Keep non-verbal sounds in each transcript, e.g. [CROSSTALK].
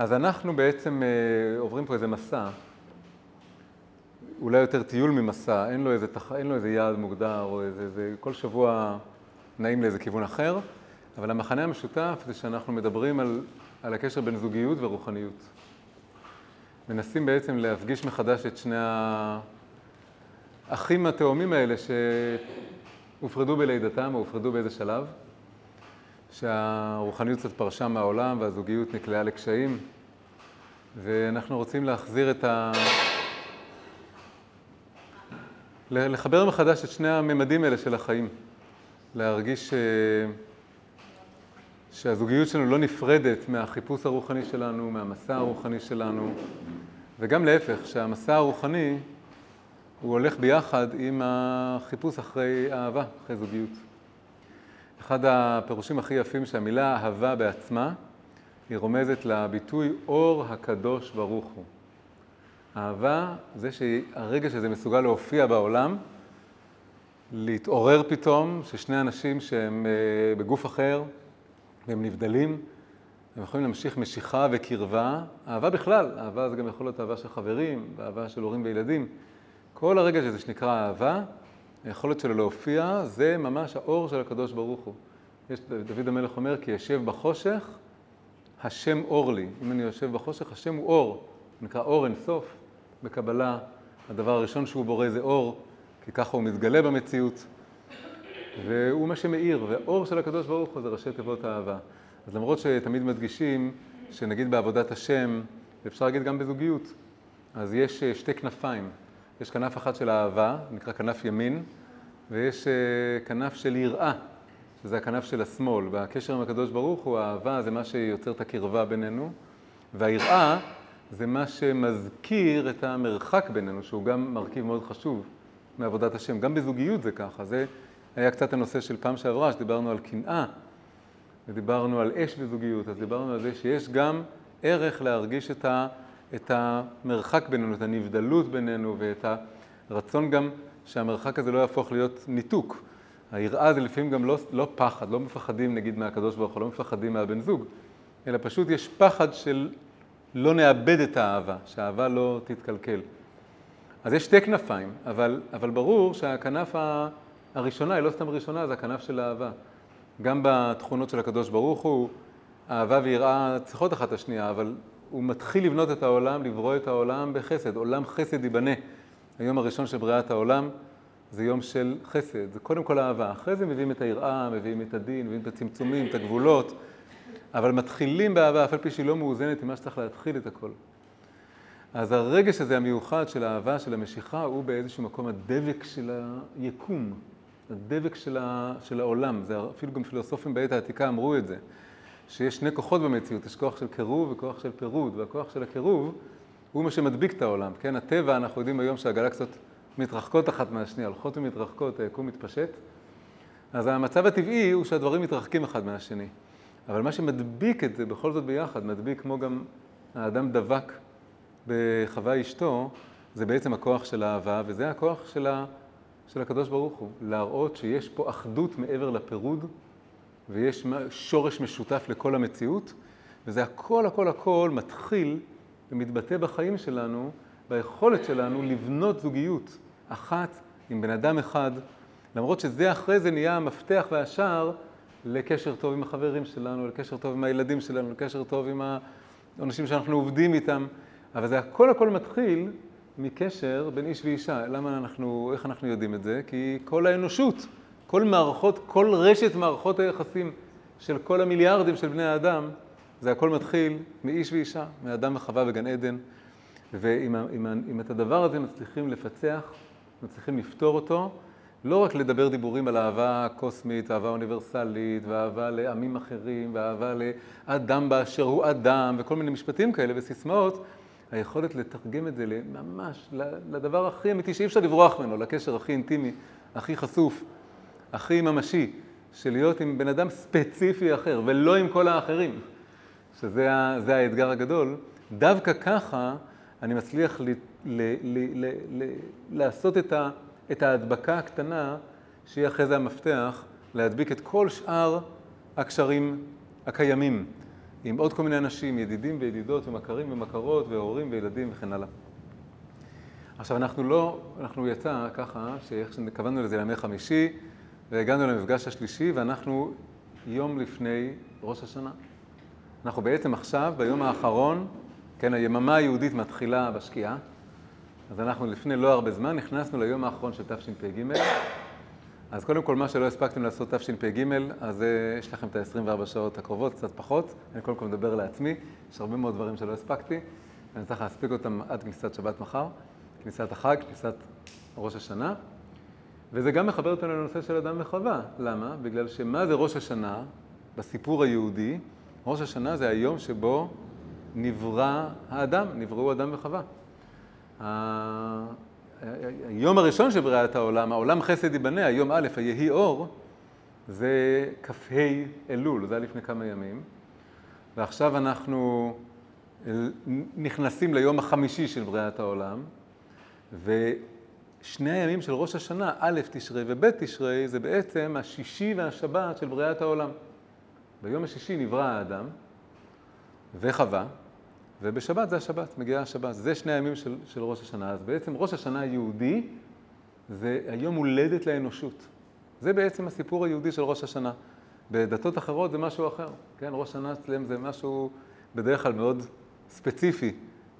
אז אנחנו בעצם אה, עוברים פה איזה מסע, אולי יותר טיול ממסע, אין לו איזה, תח... אין לו איזה יעד מוגדר, או איזה, איזה, כל שבוע נעים לאיזה כיוון אחר, אבל המחנה המשותף זה שאנחנו מדברים על, על הקשר בין זוגיות ורוחניות. מנסים בעצם להפגיש מחדש את שני האחים התאומים האלה שהופרדו בלידתם או הופרדו באיזה שלב. שהרוחניות קצת פרשה מהעולם והזוגיות נקלעה לקשיים, ואנחנו רוצים להחזיר את ה... לחבר מחדש את שני הממדים האלה של החיים, להרגיש ש... שהזוגיות שלנו לא נפרדת מהחיפוש הרוחני שלנו, מהמסע הרוחני שלנו, וגם להפך, שהמסע הרוחני הוא הולך ביחד עם החיפוש אחרי אהבה, אחרי זוגיות. אחד הפירושים הכי יפים שהמילה אהבה בעצמה, היא רומזת לביטוי אור הקדוש ברוך הוא. אהבה זה שהרגע שזה מסוגל להופיע בעולם, להתעורר פתאום, ששני אנשים שהם אה, בגוף אחר והם נבדלים, הם יכולים להמשיך משיכה וקרבה. אהבה בכלל, אהבה זה גם יכול להיות אהבה של חברים, אהבה של הורים וילדים. כל הרגע שזה שנקרא אהבה, היכולת שלו להופיע זה ממש האור של הקדוש ברוך הוא. יש, דוד המלך אומר, כי יושב בחושך, השם אור לי. אם אני יושב בחושך, השם הוא אור. נקרא אור אין סוף בקבלה. הדבר הראשון שהוא בורא זה אור, כי ככה הוא מתגלה במציאות. והוא מה שמאיר, והאור של הקדוש ברוך הוא זה ראשי תיבות האהבה. אז למרות שתמיד מדגישים שנגיד בעבודת השם, ואפשר להגיד גם בזוגיות, אז יש אה, שתי כנפיים. יש כנף אחת של אהבה, נקרא כנף ימין, ויש אה, כנף של יראה, שזה הכנף של השמאל. והקשר עם הקדוש ברוך הוא, האהבה זה מה שיוצר את הקרבה בינינו, והיראה זה מה שמזכיר את המרחק בינינו, שהוא גם מרכיב מאוד חשוב מעבודת השם. גם בזוגיות זה ככה. זה היה קצת הנושא של פעם שעברה, שדיברנו על קנאה, ודיברנו על אש בזוגיות, אז דיברנו על זה שיש גם ערך להרגיש את ה... את המרחק בינינו, את הנבדלות בינינו ואת הרצון גם שהמרחק הזה לא יהפוך להיות ניתוק. היראה זה לפעמים גם לא, לא פחד, לא מפחדים נגיד מהקדוש ברוך הוא, לא מפחדים מהבן זוג, אלא פשוט יש פחד של לא נאבד את האהבה, שהאהבה לא תתקלקל. אז יש שתי כנפיים, אבל, אבל ברור שהכנף הראשונה היא לא סתם ראשונה, זה הכנף של האהבה. גם בתכונות של הקדוש ברוך הוא, אהבה ויראה צריכות אחת את השנייה, אבל הוא מתחיל לבנות את העולם, לברוא את העולם בחסד. עולם חסד ייבנה. היום הראשון של בריאת העולם זה יום של חסד, זה קודם כל אהבה. אחרי זה מביאים את היראה, מביאים את הדין, מביאים את הצמצומים, את הגבולות, אבל מתחילים באהבה, אף על פי שהיא לא מאוזנת עם מה שצריך להתחיל את הכל. אז הרגש הזה המיוחד של האהבה, של המשיכה, הוא באיזשהו מקום הדבק של היקום, הדבק של, ה... של העולם. זה אפילו גם פילוסופים בעת העתיקה אמרו את זה. שיש שני כוחות במציאות, יש כוח של קירוב וכוח של פירוד, והכוח של הקירוב הוא מה שמדביק את העולם, כן? הטבע, אנחנו יודעים היום שהגלקסיות מתרחקות אחת מהשנייה, הולכות ומתרחקות, היקום מתפשט, אז המצב הטבעי הוא שהדברים מתרחקים אחד מהשני. אבל מה שמדביק את זה בכל זאת ביחד, מדביק כמו גם האדם דבק בחווה אשתו, זה בעצם הכוח של האהבה, וזה הכוח של, ה... של הקדוש ברוך הוא, להראות שיש פה אחדות מעבר לפירוד, ויש שורש משותף לכל המציאות, וזה הכל הכל הכל מתחיל ומתבטא בחיים שלנו, ביכולת שלנו לבנות זוגיות אחת עם בן אדם אחד, למרות שזה אחרי זה נהיה המפתח והשער לקשר טוב עם החברים שלנו, לקשר טוב עם הילדים שלנו, לקשר טוב עם האנשים שאנחנו עובדים איתם, אבל זה הכל הכל מתחיל מקשר בין איש ואישה. למה אנחנו, איך אנחנו יודעים את זה? כי כל האנושות כל מערכות, כל רשת מערכות היחסים של כל המיליארדים של בני האדם, זה הכל מתחיל מאיש ואישה, מאדם וחווה בגן עדן. ואם אם, אם את הדבר הזה מצליחים לפצח, מצליחים לפתור אותו, לא רק לדבר דיבורים על אהבה קוסמית, אהבה אוניברסלית, ואהבה לעמים אחרים, ואהבה לאדם באשר הוא אדם, וכל מיני משפטים כאלה וסיסמאות, היכולת לתרגם את זה ממש לדבר הכי אמיתי שאי אפשר לברוח ממנו, לקשר הכי אינטימי, הכי חשוף, הכי ממשי, של להיות עם בן אדם ספציפי אחר, ולא עם כל האחרים, שזה האתגר הגדול, דווקא ככה אני מצליח ל, ל, ל, ל, ל, לעשות את, ה, את ההדבקה הקטנה, שהיא אחרי זה המפתח, להדביק את כל שאר הקשרים הקיימים. עם עוד כל מיני אנשים, ידידים וידידות ומכרים ומכרות והורים וילדים וכן הלאה. עכשיו אנחנו לא, אנחנו יצא ככה, שאיך שקבענו לזה לימי חמישי והגענו למפגש השלישי ואנחנו יום לפני ראש השנה. אנחנו בעצם עכשיו, ביום האחרון, כן, היממה היהודית מתחילה בשקיעה, אז אנחנו לפני לא הרבה זמן נכנסנו ליום האחרון של תשפ"ג. אז קודם כל, מה שלא הספקתם לעשות תשפ"ג, אז יש לכם את ה-24 שעות הקרובות, קצת פחות. אני קודם כל מדבר לעצמי, יש הרבה מאוד דברים שלא הספקתי, ואני צריך להספיק אותם עד כניסת שבת מחר, כניסת החג, כניסת ראש השנה. וזה גם מחבר אותנו לנושא של אדם וחווה. למה? בגלל שמה זה ראש השנה בסיפור היהודי? ראש השנה זה היום שבו נברא האדם, נבראו אדם וחווה. היום הראשון של בריאת העולם, העולם חסד ייבנה, היום א', היהי אור, זה כ"ה אלול, זה היה לפני כמה ימים. ועכשיו אנחנו נכנסים ליום החמישי של בריאת העולם, ושני הימים של ראש השנה, א' תשרי וב' תשרי, זה בעצם השישי והשבת של בריאת העולם. ביום השישי נברא האדם וחווה, ובשבת זה השבת, מגיעה השבת. זה שני הימים של, של ראש השנה. אז בעצם ראש השנה היהודי זה היום הולדת לאנושות. זה בעצם הסיפור היהודי של ראש השנה. בדתות אחרות זה משהו אחר. כן, ראש השנה אצלם זה משהו בדרך כלל מאוד ספציפי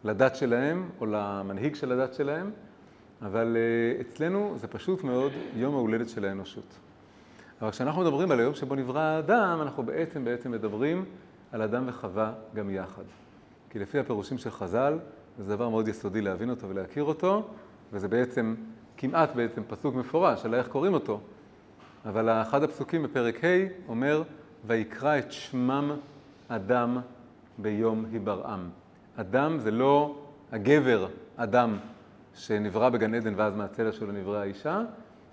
לדת שלהם או למנהיג של הדת שלהם, אבל אה, אצלנו זה פשוט מאוד יום ההולדת של האנושות. אבל כשאנחנו מדברים על היום שבו נברא האדם, אנחנו בעצם בעצם מדברים על אדם וחווה גם יחד. כי לפי הפירושים של חז"ל, זה דבר מאוד יסודי להבין אותו ולהכיר אותו, וזה בעצם, כמעט בעצם פסוק מפורש על איך קוראים אותו. אבל אחד הפסוקים בפרק ה' אומר, ויקרא את שמם אדם ביום היברעם. אדם זה לא הגבר אדם שנברא בגן עדן ואז מהצלע שלו נבראה האישה,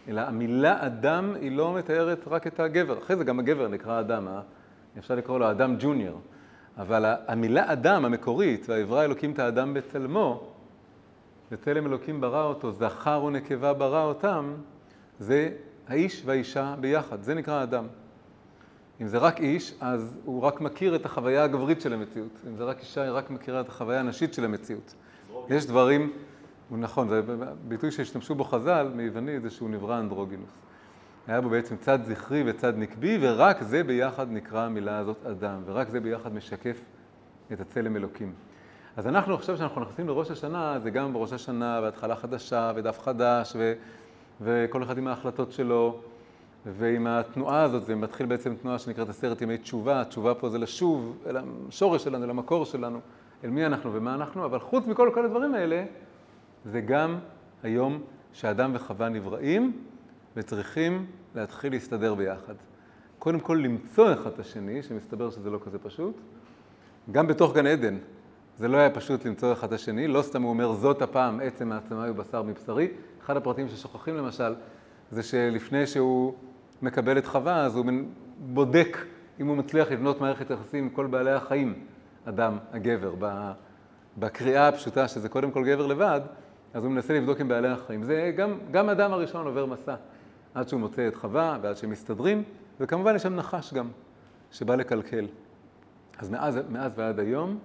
אלא המילה אדם היא לא מתארת רק את הגבר. אחרי זה גם הגבר נקרא אדם, אה? אפשר לקרוא לו אדם ג'וניור. אבל המילה אדם המקורית, ויברא אלוקים את האדם בצלמו, בצלם אלוקים ברא אותו, זכר ונקבה ברא אותם, זה האיש והאישה ביחד, זה נקרא אדם. אם זה רק איש, אז הוא רק מכיר את החוויה הגברית של המציאות. אם זה רק אישה, היא רק מכירה את החוויה הנשית של המציאות. יש דברים, נכון, זה ביטוי שהשתמשו בו חז"ל מיוונית, זה שהוא נברא אנדרוגינוס. היה בו בעצם צד זכרי וצד נקבי, ורק זה ביחד נקרא המילה הזאת אדם, ורק זה ביחד משקף את הצלם אלוקים. אז אנחנו עכשיו, כשאנחנו נכנסים לראש השנה, זה גם בראש השנה, והתחלה חדשה, ודף חדש, ו, וכל אחד עם ההחלטות שלו, ועם התנועה הזאת, זה מתחיל בעצם תנועה שנקראת עשרת ימי תשובה, התשובה פה זה לשוב אל השורש שלנו, אל המקור שלנו, אל מי אנחנו ומה אנחנו, אבל חוץ מכל כל הדברים האלה, זה גם היום שאדם וחווה נבראים, וצריכים להתחיל להסתדר ביחד. קודם כל למצוא אחד את השני, שמסתבר שזה לא כזה פשוט. גם בתוך גן עדן, זה לא היה פשוט למצוא אחד את השני, לא סתם הוא אומר זאת הפעם עצם מעצמי ובשר מבשרי. אחד הפרטים ששוכחים למשל, זה שלפני שהוא מקבל את חווה, אז הוא בודק אם הוא מצליח לבנות מערכת יחסים עם כל בעלי החיים, אדם, הגבר, בקריאה הפשוטה שזה קודם כל גבר לבד, אז הוא מנסה לבדוק עם בעלי החיים. זה גם, גם אדם הראשון עובר מסע. עד שהוא מוצא את חווה ועד שהם מסתדרים, וכמובן יש שם נחש גם, שבא לקלקל. אז מאז, מאז ועד היום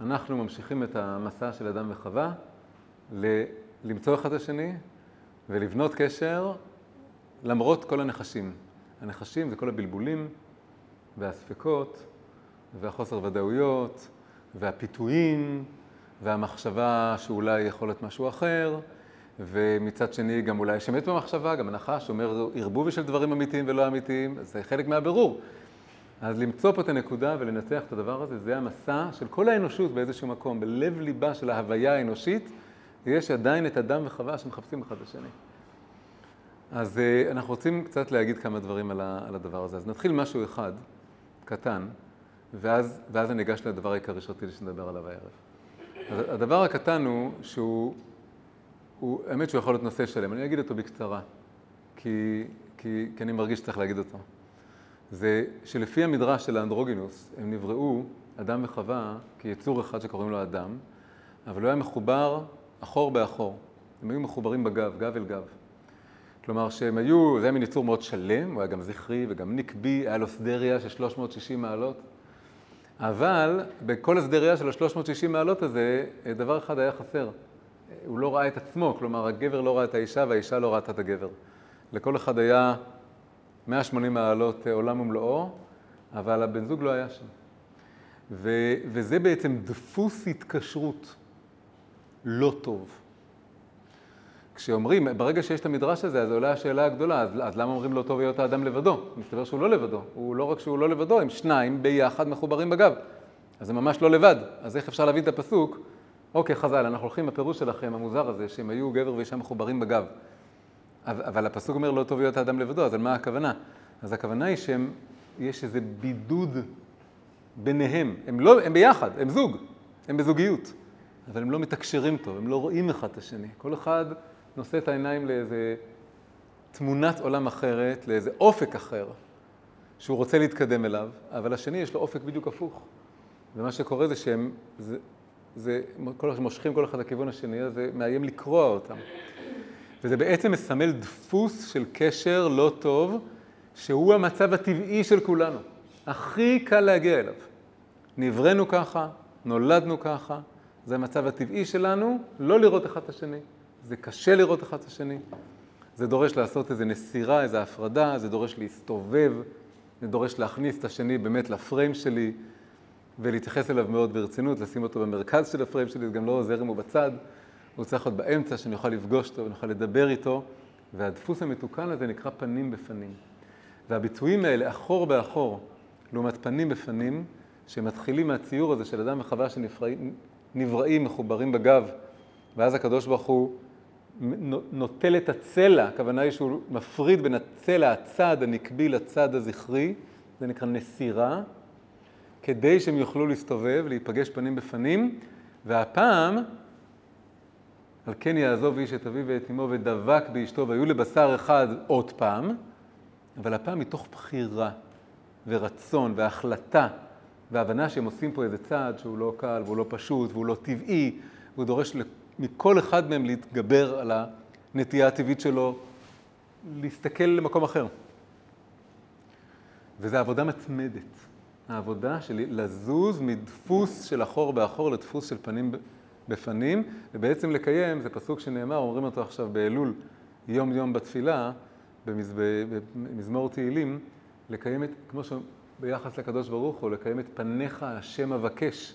אנחנו ממשיכים את המסע של אדם וחווה ל- למצוא אחד את השני ולבנות קשר למרות כל הנחשים. הנחשים זה כל הבלבולים והספקות והחוסר ודאויות והפיתויים והמחשבה שאולי יכול להיות משהו אחר. ומצד שני גם אולי יש אמת במחשבה, גם הנחש אומר ערבובי של דברים אמיתיים ולא אמיתיים, זה חלק מהבירור. אז למצוא פה את הנקודה ולנצח את הדבר הזה, זה המסע של כל האנושות באיזשהו מקום, בלב ליבה של ההוויה האנושית, יש עדיין את אדם וחווה שמחפשים אחד את השני. אז אה, אנחנו רוצים קצת להגיד כמה דברים על הדבר הזה. אז נתחיל משהו אחד, קטן, ואז, ואז אני אגש לדבר העיקרי שרציתי שנדבר עליו הערב. הדבר הקטן הוא שהוא הוא, האמת שהוא יכול להיות נושא שלם, אני אגיד אותו בקצרה, כי, כי, כי אני מרגיש שצריך להגיד אותו. זה שלפי המדרש של האנדרוגינוס, הם נבראו, אדם וחווה, כיצור אחד שקוראים לו אדם, אבל הוא היה מחובר אחור באחור. הם היו מחוברים בגב, גב אל גב. כלומר שהם היו, זה היה מין יצור מאוד שלם, הוא היה גם זכרי וגם נקבי, היה לו סדריה של 360 מעלות, אבל בכל הסדר ראייה של ה-360 מעלות הזה, דבר אחד היה חסר. הוא לא ראה את עצמו, כלומר הגבר לא ראה את האישה והאישה לא ראתה את הגבר. לכל אחד היה 180 מעלות עולם ומלואו, אבל הבן זוג לא היה שם. ו- וזה בעצם דפוס התקשרות לא טוב. כשאומרים, ברגע שיש את המדרש הזה, אז עולה השאלה הגדולה, אז, אז למה אומרים לא טוב להיות האדם לבדו? מסתבר שהוא לא לבדו. הוא לא רק שהוא לא לבדו, הם שניים ביחד מחוברים בגב. אז זה ממש לא לבד. אז איך אפשר להבין את הפסוק? אוקיי, חז"ל, אנחנו הולכים בפירוש שלכם, המוזר הזה, שהם היו גבר ואישה מחוברים בגב. אבל הפסוק אומר לא טוב להיות האדם לבדו, אז על מה הכוונה? אז הכוונה היא שיש איזה בידוד ביניהם. הם, לא, הם ביחד, הם זוג, הם בזוגיות. אבל הם לא מתקשרים טוב, הם לא רואים אחד את השני. כל אחד נושא את העיניים לאיזה תמונת עולם אחרת, לאיזה אופק אחר, שהוא רוצה להתקדם אליו, אבל השני יש לו אופק בדיוק הפוך. ומה שקורה זה שהם, זה, זה, כל אחד מושכים כל אחד לכיוון השני, אז זה מאיים לקרוע אותם. וזה בעצם מסמל דפוס של קשר לא טוב, שהוא המצב הטבעי של כולנו. הכי קל להגיע אליו. נבראנו ככה, נולדנו ככה, זה המצב הטבעי שלנו, לא לראות אחד את השני. זה קשה לראות אחד את השני. זה דורש לעשות איזו נסירה, איזו הפרדה, זה דורש להסתובב, זה דורש להכניס את השני באמת לפריים שלי ולהתייחס אליו מאוד ברצינות, לשים אותו במרכז של הפריים שלי, זה גם לא עוזר אם הוא בצד, הוא צריך להיות באמצע, שאני אוכל לפגוש אותו, ואני אוכל לדבר איתו, והדפוס המתוקן הזה נקרא פנים בפנים. והביטויים האלה, אחור באחור, לעומת פנים בפנים, שמתחילים מהציור הזה של אדם וחווה שנבראים, מחוברים בגב, ואז הקדוש ברוך הוא נוטל את הצלע, הכוונה היא שהוא מפריד בין הצלע, הצד הנקבי לצד הזכרי, זה נקרא נסירה, כדי שהם יוכלו להסתובב, להיפגש פנים בפנים, והפעם, על כן יעזוב איש את אביו ואת אמו ודבק באשתו והיו לבשר אחד עוד פעם, אבל הפעם מתוך בחירה ורצון והחלטה והבנה שהם עושים פה איזה צעד שהוא לא קל והוא לא פשוט והוא לא טבעי, והוא דורש מכל אחד מהם להתגבר על הנטייה הטבעית שלו, להסתכל למקום אחר. וזו עבודה מתמדת. העבודה של לזוז מדפוס של אחור באחור לדפוס של פנים בפנים, ובעצם לקיים, זה פסוק שנאמר, אומרים אותו עכשיו באלול, יום יום בתפילה, במזמור תהילים, לקיים את, כמו שביחס לקדוש ברוך הוא, לקיים את פניך השם אבקש.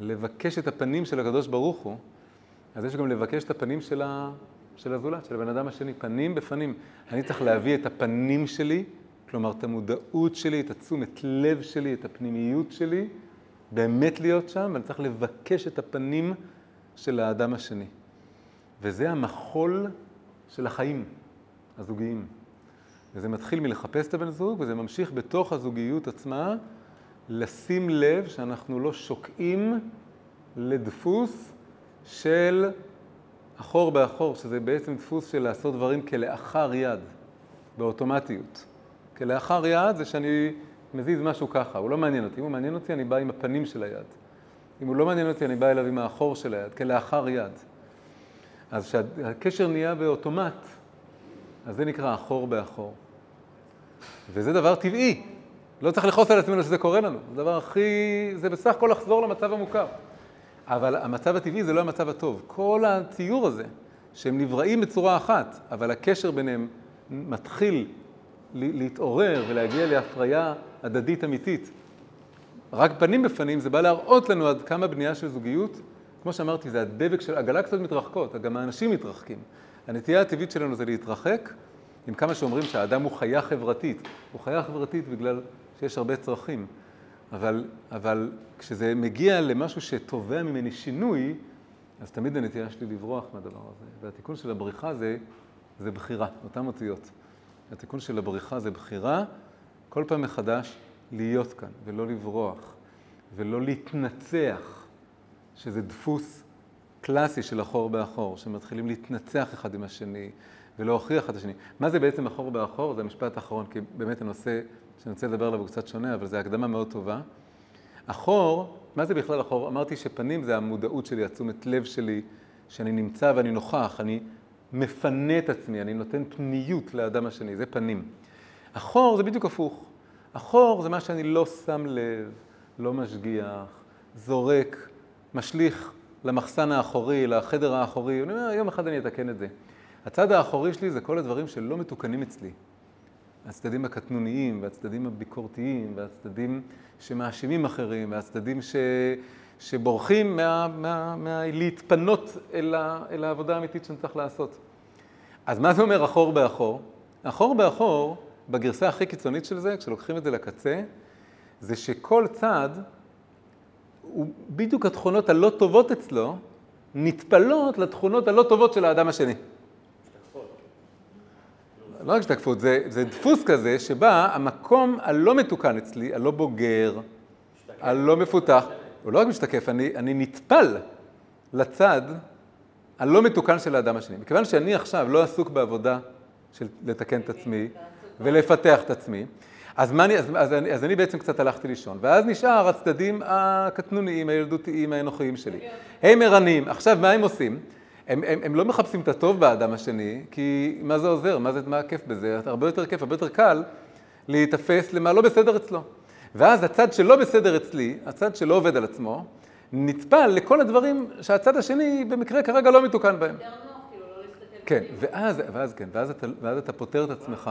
לבקש את הפנים של הקדוש ברוך הוא, אז יש גם לבקש את הפנים של, ה... של הזולת, של הבן אדם השני, פנים בפנים. אני צריך להביא את הפנים שלי, כלומר את המודעות שלי, את התשומת לב שלי, את הפנימיות שלי, באמת להיות שם, ואני צריך לבקש את הפנים של האדם השני. וזה המחול של החיים הזוגיים. וזה מתחיל מלחפש את הבן זוג, וזה ממשיך בתוך הזוגיות עצמה, לשים לב שאנחנו לא שוקעים לדפוס של אחור באחור, שזה בעצם דפוס של לעשות דברים כלאחר יד, באוטומטיות. כלאחר יד זה שאני מזיז משהו ככה, הוא לא מעניין אותי. אם הוא מעניין אותי, אני בא עם הפנים של היד. אם הוא לא מעניין אותי, אני בא אליו עם האחור של היד, כלאחר יד. אז כשהקשר נהיה באוטומט, אז זה נקרא אחור באחור. וזה דבר טבעי. לא צריך לכעוס על עצמנו שזה קורה לנו. זה דבר הכי... זה בסך הכל לחזור למצב המוכר. אבל המצב הטבעי זה לא המצב הטוב. כל הציור הזה, שהם נבראים בצורה אחת, אבל הקשר ביניהם מתחיל להתעורר ולהגיע להפריה הדדית אמיתית. רק פנים בפנים זה בא להראות לנו עד כמה בנייה של זוגיות, כמו שאמרתי, זה הדבק של, הגלקסיות מתרחקות, גם האנשים מתרחקים. הנטייה הטבעית שלנו זה להתרחק, עם כמה שאומרים שהאדם הוא חיה חברתית. הוא חיה חברתית בגלל שיש הרבה צרכים. אבל, אבל כשזה מגיע למשהו שתובע ממני שינוי, אז תמיד הנטייה שלי לברוח מהדבר הזה. והתיקון של הבריחה זה, זה בחירה, אותן אותיות. התיקון של הבריחה זה בחירה, כל פעם מחדש להיות כאן, ולא לברוח, ולא להתנצח, שזה דפוס קלאסי של אחור באחור, שמתחילים להתנצח אחד עם השני, ולהוכיח אחד את השני. מה זה בעצם אחור באחור? זה המשפט האחרון, כי באמת הנושא שאני רוצה לדבר עליו הוא קצת שונה, אבל זו הקדמה מאוד טובה. אחור, מה זה בכלל אחור? אמרתי שפנים זה המודעות שלי, התשומת לב שלי, שאני נמצא ואני נוכח, אני מפנה את עצמי, אני נותן פניות לאדם השני, זה פנים. אחור זה בדיוק הפוך. אחור זה מה שאני לא שם לב, לא משגיח, זורק, משליך למחסן האחורי, לחדר האחורי, אני אומר, יום אחד אני אתקן את זה. הצד האחורי שלי זה כל הדברים שלא מתוקנים אצלי. הצדדים הקטנוניים, והצדדים הביקורתיים, והצדדים שמאשימים אחרים, והצדדים ש... שבורחים מה... מה... מה... להתפנות אל, ה... אל העבודה האמיתית שאני צריך לעשות. אז מה זה אומר אחור באחור? אחור באחור, בגרסה הכי קיצונית של זה, כשלוקחים את זה לקצה, זה שכל צד, הוא בדיוק התכונות הלא טובות אצלו, נטפלות לתכונות הלא טובות של האדם השני. לא רק השתקפות, זה, זה דפוס כזה שבה המקום הלא מתוקן אצלי, הלא בוגר, הלא מפותח, הוא לא רק משתקף, אני, אני נטפל לצד הלא מתוקן של האדם השני. מכיוון שאני עכשיו לא עסוק בעבודה של לתקן את עצמי ולפתח את עצמי, אז, אני, אז, אז, אני, אז אני בעצם קצת הלכתי לישון, ואז נשאר הצדדים הקטנוניים, הילדותיים, האנוכיים שלי. הם ערניים. עכשיו, מה הם עושים? הם, הם, הם לא מחפשים את הטוב באדם השני, כי מה זה עוזר? מה, זה, מה הכיף בזה? הרבה יותר כיף, הרבה יותר קל להיתפס למה לא בסדר אצלו. ואז הצד שלא בסדר אצלי, הצד שלא עובד על עצמו, נטפל לכל הדברים שהצד השני במקרה כרגע לא מתוקן בהם. כאילו, לא כן. ואז, ואז כן, ואז אתה, ואז אתה פוטר את עצמך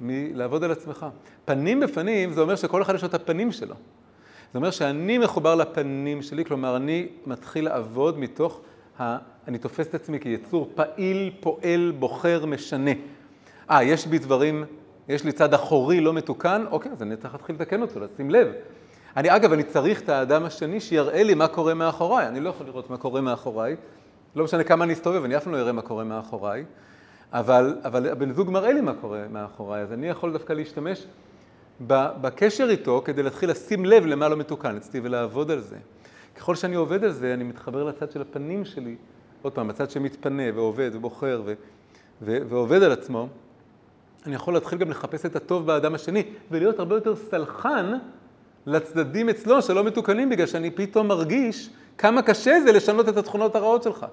מלעבוד על עצמך. פנים בפנים, זה אומר שכל אחד יש לו את הפנים שלו. זה אומר שאני מחובר לפנים שלי, כלומר, אני מתחיל לעבוד מתוך ה... אני תופס את עצמי כיצור פעיל, פועל, בוחר, משנה. אה, יש בי דברים, יש לי צד אחורי לא מתוקן, אוקיי, אז אני צריך להתחיל לתקן אותו, לשים לב. אני, אגב, אני צריך את האדם השני שיראה לי מה קורה מאחוריי. אני לא יכול לראות מה קורה מאחוריי. לא משנה כמה אני אסתובב, אני אף פעם לא אראה מה קורה מאחוריי. אבל, אבל הבן זוג מראה לי מה קורה מאחוריי, אז אני יכול דווקא להשתמש בקשר איתו כדי להתחיל לשים לב למה לא מתוקן אצלי ולעבוד על זה. ככל שאני עובד על זה, אני מתחבר לצד של הפנים שלי, עוד פעם, הצד שמתפנה ועובד ובוחר ו- ו- ועובד על עצמו, אני יכול להתחיל גם לחפש את הטוב באדם השני ולהיות הרבה יותר סלחן לצדדים אצלו שלא מתוקנים בגלל שאני פתאום מרגיש כמה קשה זה לשנות את התכונות הרעות שלך.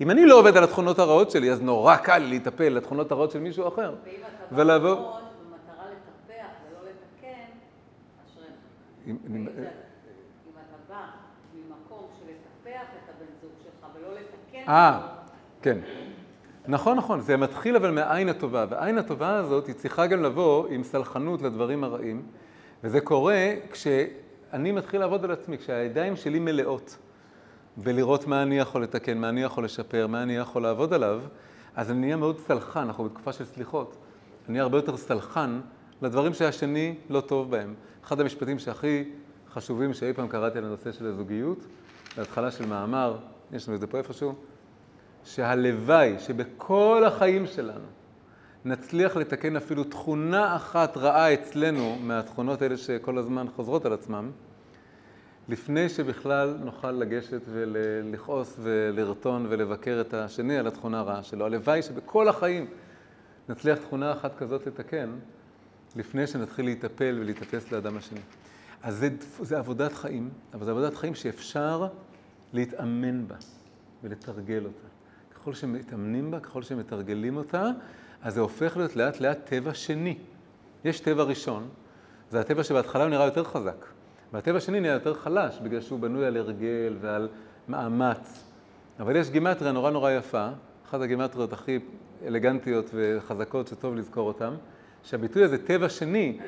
אם אני לא עובד על התכונות הרעות שלי, אז נורא קל לי להיטפל לתכונות הרעות של מישהו אחר. ואם אתה ולעבור- במטרה לטפח ולא לתקן, אשריך. אם- אם- אתה בא ממקום של לטפח את הבן זוג שלך ולא לתקן אה, כן. נכון, נכון, זה מתחיל אבל מהעין הטובה, והעין הטובה הזאת היא צריכה גם לבוא עם סלחנות לדברים הרעים, וזה קורה כשאני מתחיל לעבוד על עצמי, כשהידיים שלי מלאות בלראות מה אני יכול לתקן, מה אני יכול לשפר, מה אני יכול לעבוד עליו, אז אני נהיה מאוד סלחן, אנחנו בתקופה של סליחות. אני נהיה הרבה יותר סלחן לדברים שהשני לא טוב בהם. אחד המשפטים שהכי חשובים שאי פעם קראתי על הנושא של הזוגיות, בהתחלה של מאמר, יש לנו את זה פה איפשהו, שהלוואי שבכל החיים שלנו נצליח לתקן אפילו תכונה אחת רעה אצלנו מהתכונות האלה שכל הזמן חוזרות על עצמם, לפני שבכלל נוכל לגשת ולכעוס ולרטון ולבקר את השני על התכונה הרעה שלו. הלוואי שבכל החיים נצליח תכונה אחת כזאת לתקן, לפני שנתחיל להיטפל ולהתאפס לאדם השני. אז זה, זה עבודת חיים, אבל זו עבודת חיים שאפשר להתאמן בה ולתרגל אותה. ככל שמתאמנים בה, ככל שמתרגלים אותה, אז זה הופך להיות לאט לאט טבע שני. יש טבע ראשון, זה הטבע שבהתחלה הוא נראה יותר חזק, והטבע השני נראה יותר חלש, בגלל שהוא בנוי על הרגל ועל מאמץ. אבל יש גימטריה נורא נורא יפה, אחת הגימטריות הכי אלגנטיות וחזקות שטוב לזכור אותן, שהביטוי הזה, טבע שני,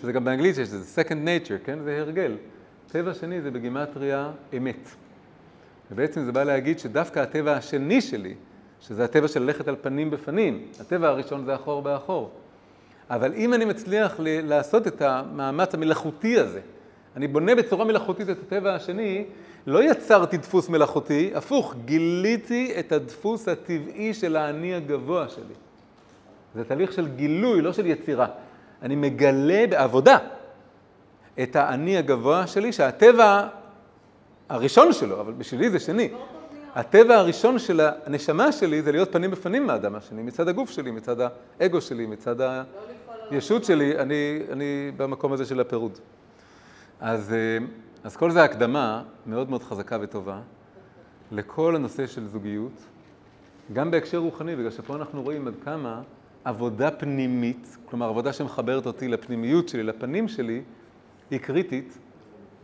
שזה גם באנגלית שיש לזה second nature, כן? זה הרגל. טבע שני זה בגימטריה אמת. ובעצם זה בא להגיד שדווקא הטבע השני שלי, שזה הטבע של ללכת על פנים בפנים, הטבע הראשון זה אחור באחור. אבל אם אני מצליח ל- לעשות את המאמץ המלאכותי הזה, אני בונה בצורה מלאכותית את הטבע השני, לא יצרתי דפוס מלאכותי, הפוך, גיליתי את הדפוס הטבעי של האני הגבוה שלי. זה תהליך של גילוי, לא של יצירה. אני מגלה בעבודה את האני הגבוה שלי, שהטבע הראשון שלו, אבל בשבילי זה שני. הטבע הראשון של הנשמה שלי זה להיות פנים בפנים מהאדם השני, מצד הגוף שלי, מצד האגו שלי, מצד הישות שלי, אני, אני במקום הזה של הפירוד. אז, אה, אז כל זה הקדמה מאוד מאוד חזקה וטובה לכל הנושא של זוגיות, גם בהקשר רוחני, בגלל שפה אנחנו רואים עד כמה עבודה פנימית, כלומר עבודה שמחברת אותי לפנימיות שלי, לפנים שלי, היא קריטית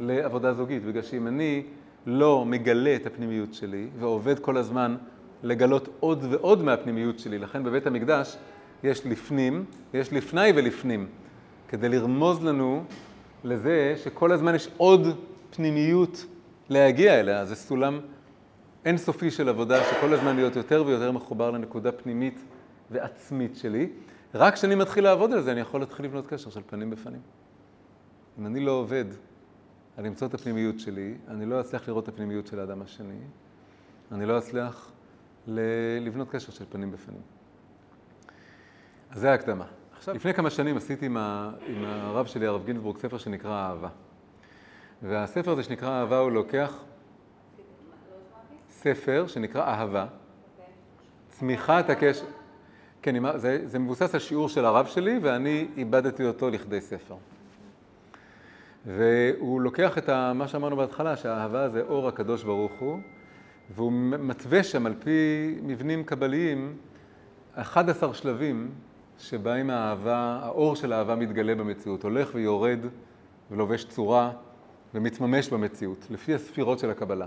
לעבודה זוגית, בגלל שאם אני לא מגלה את הפנימיות שלי ועובד כל הזמן לגלות עוד ועוד מהפנימיות שלי, לכן בבית המקדש יש לפנים, יש לפני ולפנים, כדי לרמוז לנו לזה שכל הזמן יש עוד פנימיות להגיע אליה. זה סולם אינסופי של עבודה, שכל הזמן להיות יותר ויותר מחובר לנקודה פנימית ועצמית שלי. רק כשאני מתחיל לעבוד על זה, אני יכול להתחיל לבנות קשר של פנים בפנים. אם אני לא עובד על למצוא את הפנימיות שלי, אני לא אצליח לראות את הפנימיות של האדם השני, אני לא אצליח לבנות קשר של פנים בפנים. אז זה ההקדמה. עכשיו, לפני כמה שנים עשיתי עם, ה, עם הרב שלי, הרב גינזבורג, ספר שנקרא אהבה. והספר הזה שנקרא אהבה, הוא לוקח ספר שנקרא אהבה, צמיחת הקשר. כן, זה, זה מבוסס על שיעור של הרב שלי, ואני איבדתי אותו לכדי ספר. והוא לוקח את ה, מה שאמרנו בהתחלה, שהאהבה זה אור הקדוש ברוך הוא, והוא מתווה שם על פי מבנים קבליים 11 שלבים שבהם האהבה, האור של האהבה מתגלה במציאות, הולך ויורד ולובש צורה ומתממש במציאות, לפי הספירות של הקבלה.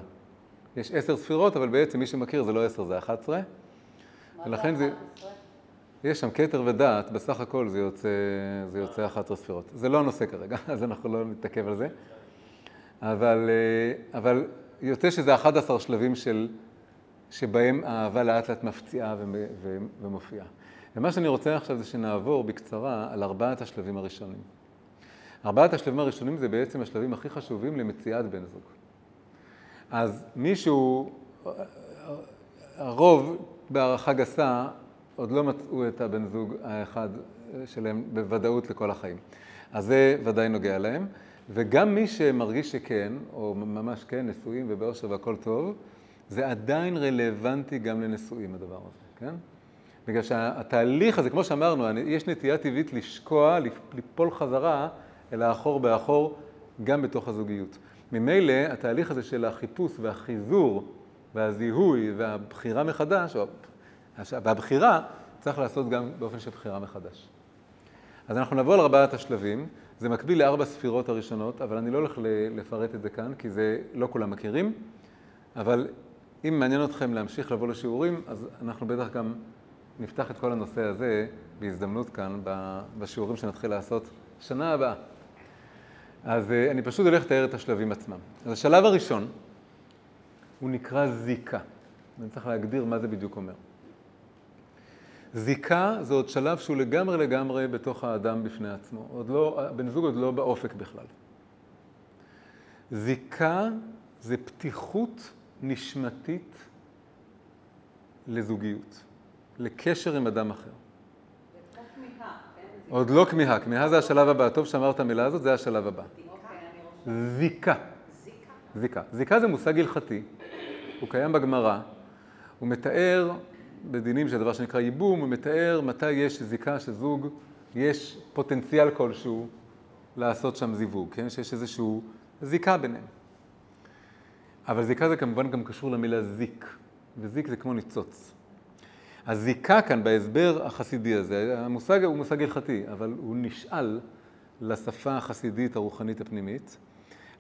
יש עשר ספירות, אבל בעצם מי שמכיר זה לא עשר, זה 11. ולכן זה... יש שם כתר ודעת, בסך הכל זה יוצא, זה יוצא 11 ספירות. זה לא הנושא כרגע, [LAUGHS] אז אנחנו לא נתעכב על זה. אבל, אה, אבל יוצא שזה 11 שלבים של, שבהם האהבה לאט לאט מפציעה ומופיעה. ומה שאני רוצה עכשיו זה שנעבור בקצרה על ארבעת השלבים הראשונים. ארבעת השלבים הראשונים זה בעצם השלבים הכי חשובים למציאת בן זוג. אז מישהו, הרוב בהערכה גסה, עוד לא מצאו את הבן זוג האחד שלהם בוודאות לכל החיים. אז זה ודאי נוגע להם. וגם מי שמרגיש שכן, או ממש כן, נשואים ובאושר והכל טוב, זה עדיין רלוונטי גם לנשואים הדבר הזה, כן? בגלל שהתהליך הזה, כמו שאמרנו, יש נטייה טבעית לשקוע, ליפול חזרה אל האחור באחור, גם בתוך הזוגיות. ממילא התהליך הזה של החיפוש והחיזור והזיהוי והבחירה מחדש, והבחירה, צריך לעשות גם באופן של בחירה מחדש. אז אנחנו נבוא על ארבעת השלבים, זה מקביל לארבע ספירות הראשונות, אבל אני לא הולך לפרט את זה כאן, כי זה לא כולם מכירים, אבל אם מעניין אתכם להמשיך לבוא לשיעורים, אז אנחנו בטח גם נפתח את כל הנושא הזה בהזדמנות כאן, בשיעורים שנתחיל לעשות שנה הבאה. אז אה, אני פשוט הולך לתאר את השלבים עצמם. אז השלב הראשון, הוא נקרא זיקה. אני צריך להגדיר מה זה בדיוק אומר. זיקה זה עוד שלב שהוא לגמרי לגמרי בתוך האדם בפני עצמו. עוד לא, בן זוג עוד לא באופק בכלל. זיקה זה פתיחות נשמתית לזוגיות, לקשר עם אדם אחר. עוד לא כמיהה, כמיהה זה השלב הבא. טוב שאמרת המילה הזאת, זה השלב הבא. זיקה. זיקה. זיקה זה מושג הלכתי, הוא קיים בגמרא, הוא מתאר בדינים של דבר שנקרא ייבום, הוא מתאר מתי יש זיקה שזוג, יש פוטנציאל כלשהו לעשות שם זיווג, כן? שיש איזושהי זיקה ביניהם. אבל זיקה זה כמובן גם קשור למילה זיק, וזיק זה כמו ניצוץ. הזיקה כאן בהסבר החסידי הזה, המושג הוא מושג הלכתי, אבל הוא נשאל לשפה החסידית הרוחנית הפנימית,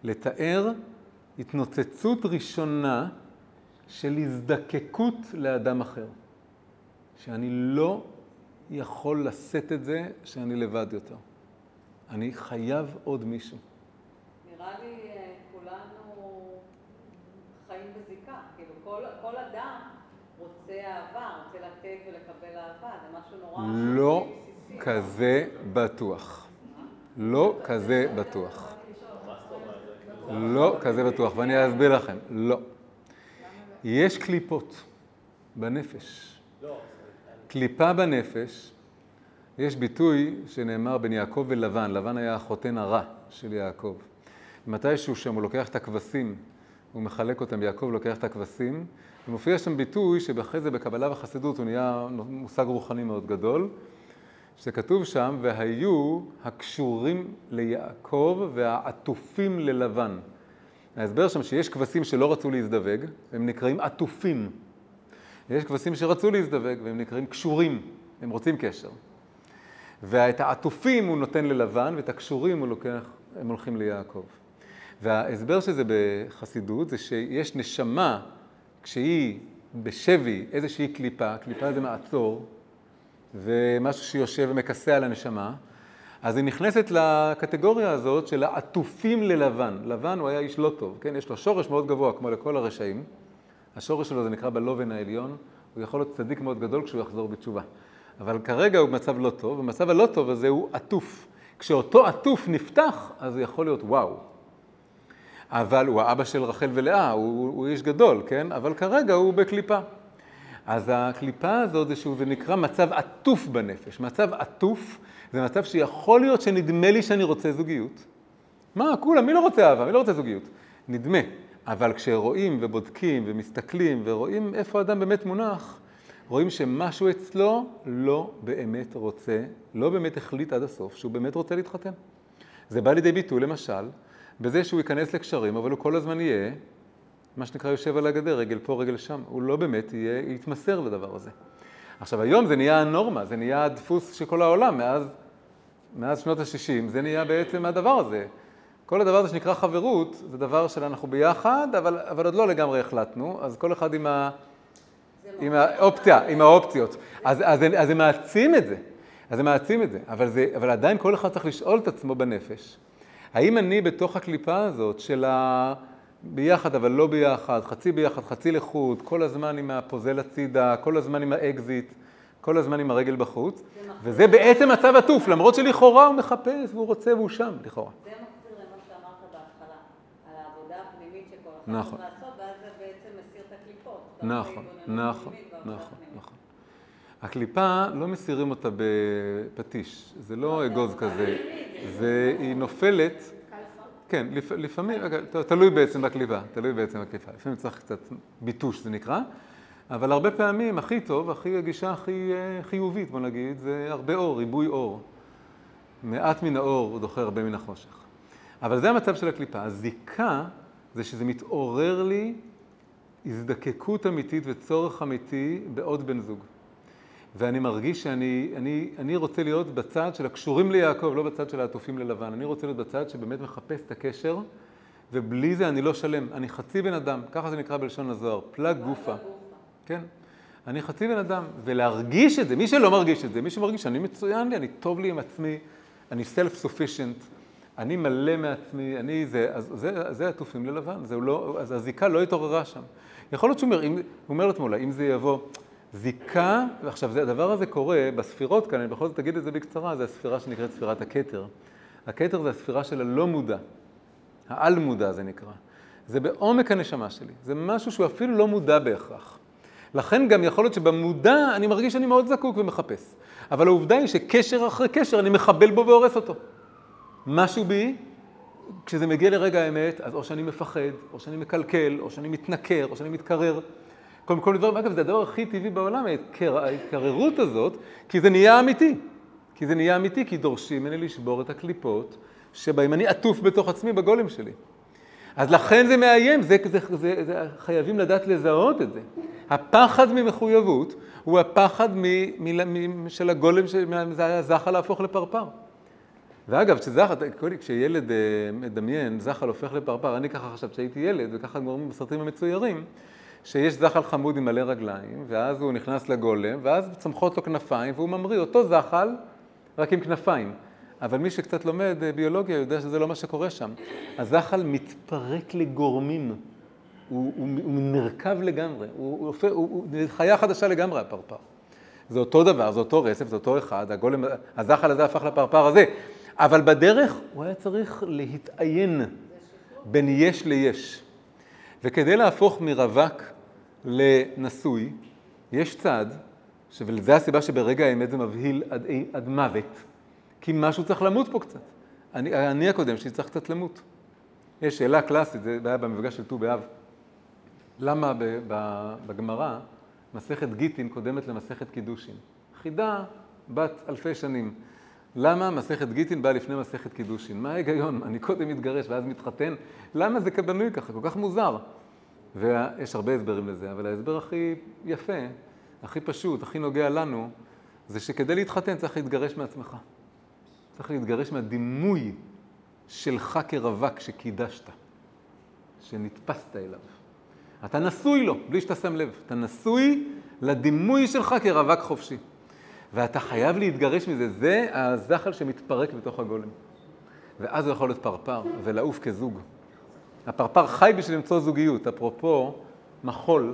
לתאר התנוצצות ראשונה של הזדקקות לאדם אחר. שאני לא יכול לשאת את זה שאני לבד יותר. אני חייב עוד מישהו. נראה לי אה, כולנו חיים בזיקה. כאילו כל, כל אדם רוצה אהבה, רוצה לתת ולקבל אהבה, זה משהו נורא... לא כזה בטוח. לא כזה בטוח. לא כזה בטוח, ואני אסביר לכם. לא. יש קליפות בנפש. קליפה בנפש, יש ביטוי שנאמר בין יעקב ולבן, לבן היה החותן הרע של יעקב. מתישהו שם הוא לוקח את הכבשים, הוא מחלק אותם, יעקב לוקח את הכבשים, ומופיע שם ביטוי שאחרי זה בקבלה וחסידות הוא נהיה מושג רוחני מאוד גדול, שכתוב שם, והיו הקשורים ליעקב והעטופים ללבן. ההסבר שם שיש כבשים שלא רצו להזדווג, הם נקראים עטופים. יש כבשים שרצו להזדווג והם נקראים קשורים, הם רוצים קשר. ואת העטופים הוא נותן ללבן, ואת הקשורים הוא לוקח, הם הולכים ליעקב. וההסבר של זה בחסידות זה שיש נשמה, כשהיא בשבי איזושהי קליפה, קליפה זה מעצור, ומשהו שיושב ומכסה על הנשמה, אז היא נכנסת לקטגוריה הזאת של העטופים ללבן. לבן הוא היה איש לא טוב, כן? יש לו שורש מאוד גבוה, כמו לכל הרשעים. השורש שלו זה נקרא בלובן העליון, הוא יכול להיות צדיק מאוד גדול כשהוא יחזור בתשובה. אבל כרגע הוא במצב לא טוב, ובמצב הלא טוב הזה הוא עטוף. כשאותו עטוף נפתח, אז הוא יכול להיות וואו. אבל הוא האבא של רחל ולאה, הוא, הוא איש גדול, כן? אבל כרגע הוא בקליפה. אז הקליפה הזאת זה שהוא, זה נקרא מצב עטוף בנפש. מצב עטוף זה מצב שיכול להיות שנדמה לי שאני רוצה זוגיות. מה, כולם, מי לא רוצה אהבה? מי לא רוצה זוגיות? נדמה. אבל כשרואים ובודקים ומסתכלים ורואים איפה האדם באמת מונח, רואים שמשהו אצלו לא באמת רוצה, לא באמת החליט עד הסוף שהוא באמת רוצה להתחתן. זה בא לידי ביטוי למשל בזה שהוא ייכנס לקשרים, אבל הוא כל הזמן יהיה, מה שנקרא יושב על הגדר, רגל פה, רגל שם. הוא לא באמת יהיה, יתמסר לדבר הזה. עכשיו היום זה נהיה הנורמה, זה נהיה הדפוס של כל העולם מאז, מאז שנות ה-60, זה נהיה בעצם הדבר הזה. כל הדבר הזה שנקרא חברות, זה דבר שאנחנו ביחד, אבל, אבל עוד לא לגמרי החלטנו, אז כל אחד עם, ה, עם האופציה, עם האופציות. אז, אז, אז זה מעצים את זה, אז זה מעצים את זה, אבל, זה, אבל עדיין כל אחד צריך לשאול את עצמו בנפש, האם אני בתוך הקליפה הזאת של ה... ביחד אבל לא ביחד, חצי ביחד, חצי לחוד, כל הזמן עם הפוזל הצידה, כל הזמן עם האקזיט, כל הזמן עם הרגל בחוץ, וזה בעצם מצב עטוף, למרות שלכאורה הוא מחפש והוא רוצה והוא שם, לכאורה. זה מחזיר למה שאמרת בהתחלה, על העבודה הפנימית שכל אחד נכון. צריך לעשות, ואז זה בעצם מסיר את הקליפות. אתה נכון, נכון, נכון. נכון. הקליפה, לא מסירים אותה בפטיש, זה לא אגוז כזה, זה, היא נופלת, כן, לפ, לפעמים, תלוי בעצם בקליפה, תלוי בעצם בקליפה, לפעמים צריך קצת ביטוש זה נקרא, אבל הרבה פעמים הכי טוב, הכי, הגישה הכי אה, חיובית בוא נגיד, זה הרבה אור, ריבוי אור. מעט מן האור הוא דוחה הרבה מן החושך. אבל זה המצב של הקליפה. הזיקה זה שזה מתעורר לי הזדקקות אמיתית וצורך אמיתי בעוד בן זוג. ואני מרגיש שאני אני, אני רוצה להיות בצד של הקשורים ליעקב, לא בצד של העטופים ללבן. אני רוצה להיות בצד שבאמת מחפש את הקשר, ובלי זה אני לא שלם. אני חצי בן אדם, ככה זה נקרא בלשון הזוהר, פלג גופה. כן? אני חצי בן אדם, ולהרגיש את זה, מי שלא מרגיש את זה, מי שמרגיש שאני מצוין לי, אני טוב לי עם עצמי, אני self-sufficient, אני מלא מעצמי, אני זה, אז זה, זה עטופים ללבן, זה לא, אז הזיקה לא התעוררה שם. יכול להיות שהוא אומר, הוא אומר לעצמו, אם זה יבוא, זיקה, ועכשיו זה, הדבר הזה קורה בספירות כאן, אני בכל זאת אגיד את זה בקצרה, זה הספירה שנקראת ספירת הכתר. הכתר זה הספירה של הלא מודע, העל מודע זה נקרא. זה בעומק הנשמה שלי, זה משהו שהוא אפילו לא מודע בהכרח. לכן גם יכול להיות שבמודע אני מרגיש שאני מאוד זקוק ומחפש. אבל העובדה היא שקשר אחרי קשר אני מחבל בו והורס אותו. משהו בי, כשזה מגיע לרגע האמת, אז או שאני מפחד, או שאני מקלקל, או שאני מתנכר, או שאני מתקרר. כל מיני דברים, אגב, זה הדבר הכי טבעי בעולם, ההתקר- ההתקררות הזאת, כי זה נהיה אמיתי. כי זה נהיה אמיתי, כי דורשים ממני לשבור את הקליפות שבהם אני עטוף בתוך עצמי בגולם שלי. אז לכן זה מאיים, זה, זה, זה, זה, חייבים לדעת לזהות את זה. הפחד ממחויבות הוא הפחד מ, מ, מ, של הגולם, של, הזחל להפוך לפרפר. ואגב, כשזחל, כשילד אה, מדמיין, זחל הופך לפרפר, אני ככה חשבתי שהייתי ילד, וככה גורמים בסרטים המצוירים, שיש זחל חמוד עם מלא רגליים, ואז הוא נכנס לגולם, ואז צומחות לו כנפיים, והוא ממריא אותו זחל, רק עם כנפיים. אבל מי שקצת לומד אה, ביולוגיה יודע שזה לא מה שקורה שם. הזחל מתפרק לגורמים, הוא, הוא, הוא נרקב לגמרי, הוא, הוא, הוא, הוא, הוא חיה חדשה לגמרי הפרפר. זה אותו דבר, זה אותו רצף, זה אותו אחד, הגולם, הזחל הזה הפך לפרפר הזה. אבל בדרך הוא היה צריך להתעיין בין יש ליש. וכדי להפוך מרווק לנשוי, יש צד, וזו הסיבה שברגע האמת זה מבהיל עד, עד מוות, כי משהו צריך למות פה קצת. אני, אני הקודם שלי צריך קצת למות. יש שאלה קלאסית, זה היה במפגש של ט"ו באב. למה בגמרא מסכת גיטין קודמת למסכת קידושין? חידה בת אלפי שנים. למה מסכת גיטין באה לפני מסכת קידושין? מה ההיגיון? אני קודם מתגרש ואז מתחתן? למה זה בנוי ככה? כל כך מוזר. ויש הרבה הסברים לזה, אבל ההסבר הכי יפה, הכי פשוט, הכי נוגע לנו, זה שכדי להתחתן צריך להתגרש מעצמך. צריך להתגרש מהדימוי שלך כרווק שקידשת, שנתפסת אליו. אתה נשוי לו, בלי שאתה שם לב. אתה נשוי לדימוי שלך כרווק חופשי. ואתה חייב להתגרש מזה, זה הזחל שמתפרק בתוך הגולם. ואז הוא יכול להיות פרפר ולעוף כזוג. הפרפר חי בשביל למצוא זוגיות, אפרופו מחול,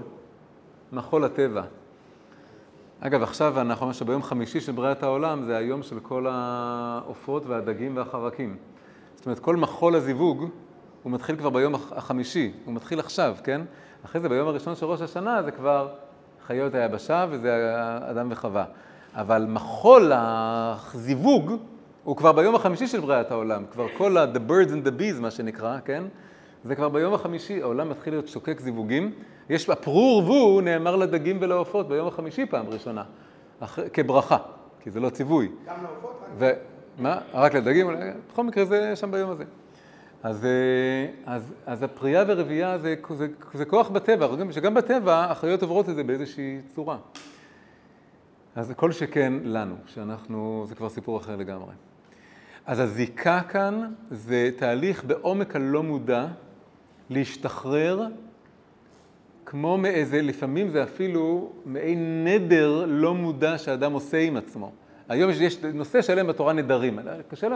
מחול הטבע. אגב, עכשיו אנחנו אומרים שביום חמישי של בריאת העולם זה היום של כל העופות והדגים והחרקים. זאת אומרת, כל מחול הזיווג, הוא מתחיל כבר ביום החמישי, הוא מתחיל עכשיו, כן? אחרי זה ביום הראשון של ראש השנה זה כבר חיות היבשה וזה אדם וחווה. אבל מחול הזיווג הוא כבר ביום החמישי של בריאת העולם, כבר כל ה-the birds and the bees, מה שנקרא, כן? זה כבר ביום החמישי, העולם מתחיל להיות שוקק זיווגים. יש, הפרו ורבו נאמר לדגים ולעופות ביום החמישי פעם ראשונה, אח, כברכה, כי זה לא ציווי. גם לעופות? ו... מה? רק לדגים? בכל מקרה זה שם ביום הזה. אז, אז, אז הפרייה ורבייה זה, זה, זה כוח בטבע, שגם בטבע החיות עוברות את זה באיזושהי צורה. אז כל שכן לנו, שאנחנו, זה כבר סיפור אחר לגמרי. אז הזיקה כאן זה תהליך בעומק הלא מודע להשתחרר כמו מאיזה, לפעמים זה אפילו מעין נדר לא מודע שאדם עושה עם עצמו. היום יש, יש נושא שלם בתורה נדרים, קשה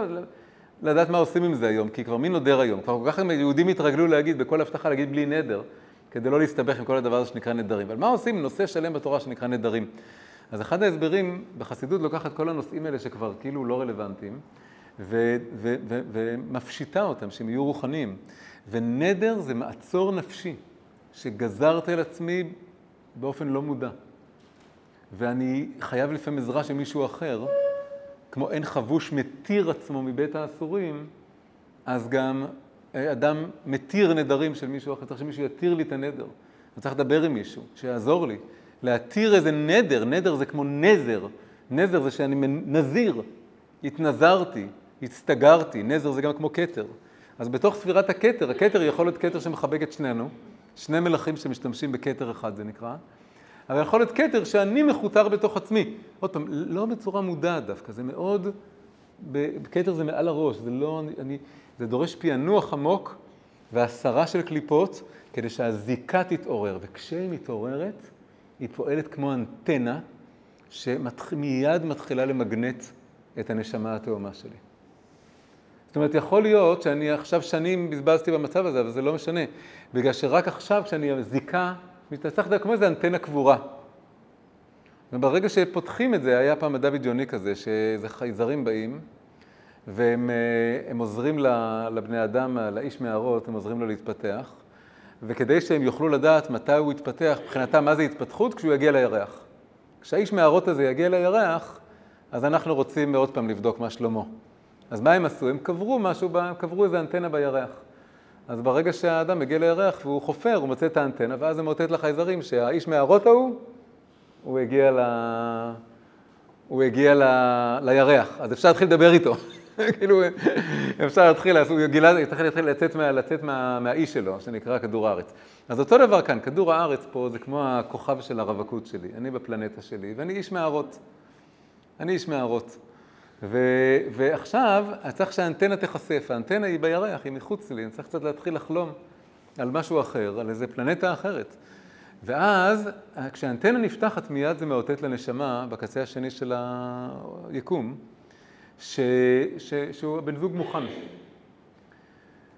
לדעת מה עושים עם זה היום, כי כבר מי נודר היום? כבר כל כך יהודים התרגלו להגיד, בכל הבטחה להגיד בלי נדר, כדי לא להסתבך עם כל הדבר הזה שנקרא נדרים. אבל מה עושים עם נושא שלם בתורה שנקרא נדרים? אז אחד ההסברים, בחסידות לוקחת כל הנושאים האלה שכבר כאילו לא רלוונטיים, ו- ו- ו- ומפשיטה אותם, שהם יהיו רוחניים. ונדר זה מעצור נפשי, שגזרתי על עצמי באופן לא מודע. ואני חייב לפעמים עזרה של מישהו אחר, כמו אין חבוש מתיר עצמו מבית האסורים, אז גם אדם מתיר נדרים של מישהו אחר, צריך שמישהו יתיר לי את הנדר. אני צריך לדבר עם מישהו, שיעזור לי. להתיר איזה נדר, נדר זה כמו נזר, נזר זה שאני נזיר, התנזרתי, הצטגרתי, נזר זה גם כמו כתר. אז בתוך ספירת הכתר, הכתר יכול להיות כתר שמחבק את שנינו, שני מלכים שמשתמשים בכתר אחד זה נקרא, אבל יכול להיות כתר שאני מכותר בתוך עצמי. עוד פעם, לא בצורה מודעת דווקא, זה מאוד, כתר זה מעל הראש, זה לא, אני, זה דורש פענוח עמוק והסרה של קליפות כדי שהזיקה תתעורר, וכשהיא מתעוררת, היא פועלת כמו אנטנה שמיד מתחילה למגנט את הנשמה התאומה שלי. זאת אומרת, יכול להיות שאני עכשיו שנים בזבזתי במצב הזה, אבל זה לא משנה. בגלל שרק עכשיו, כשאני זיקה, מתנצח כמו איזה אנטנה קבורה. וברגע שפותחים את זה, היה פעם מדע בדיוני כזה, שאיזה חייזרים באים, והם עוזרים לבני אדם, לאיש מערות, הם עוזרים לו להתפתח, וכדי שהם יוכלו לדעת מתי הוא יתפתח, מבחינתם מה זה התפתחות, כשהוא יגיע לירח. כשהאיש מערות הזה יגיע לירח, אז אנחנו רוצים עוד פעם לבדוק מה שלמה. אז מה הם עשו? הם קברו משהו, קברו איזה אנטנה בירח. אז ברגע שהאדם מגיע לירח והוא חופר, הוא מוצא את האנטנה, ואז זה מאותת לחייזרים שהאיש מהערות ההוא, הוא הגיע, ל... הוא הגיע ל... לירח. אז אפשר להתחיל לדבר איתו. כאילו, אפשר להתחיל, הוא גילה, להתחיל לצאת, מה, לצאת מה, מהאיש שלו, שנקרא כדור הארץ. אז אותו דבר כאן, כדור הארץ פה זה כמו הכוכב של הרווקות שלי, אני בפלנטה שלי, ואני איש מערות. אני איש מערות. ו, ועכשיו, צריך שהאנטנה תיחשף, האנטנה היא בירח, היא מחוץ לי, אני צריך קצת להתחיל לחלום על משהו אחר, על איזה פלנטה אחרת. ואז, כשהאנטנה נפתחת, מיד זה מאותת לנשמה, בקצה השני של היקום, ש, ש, שהוא בן זוג מוכן.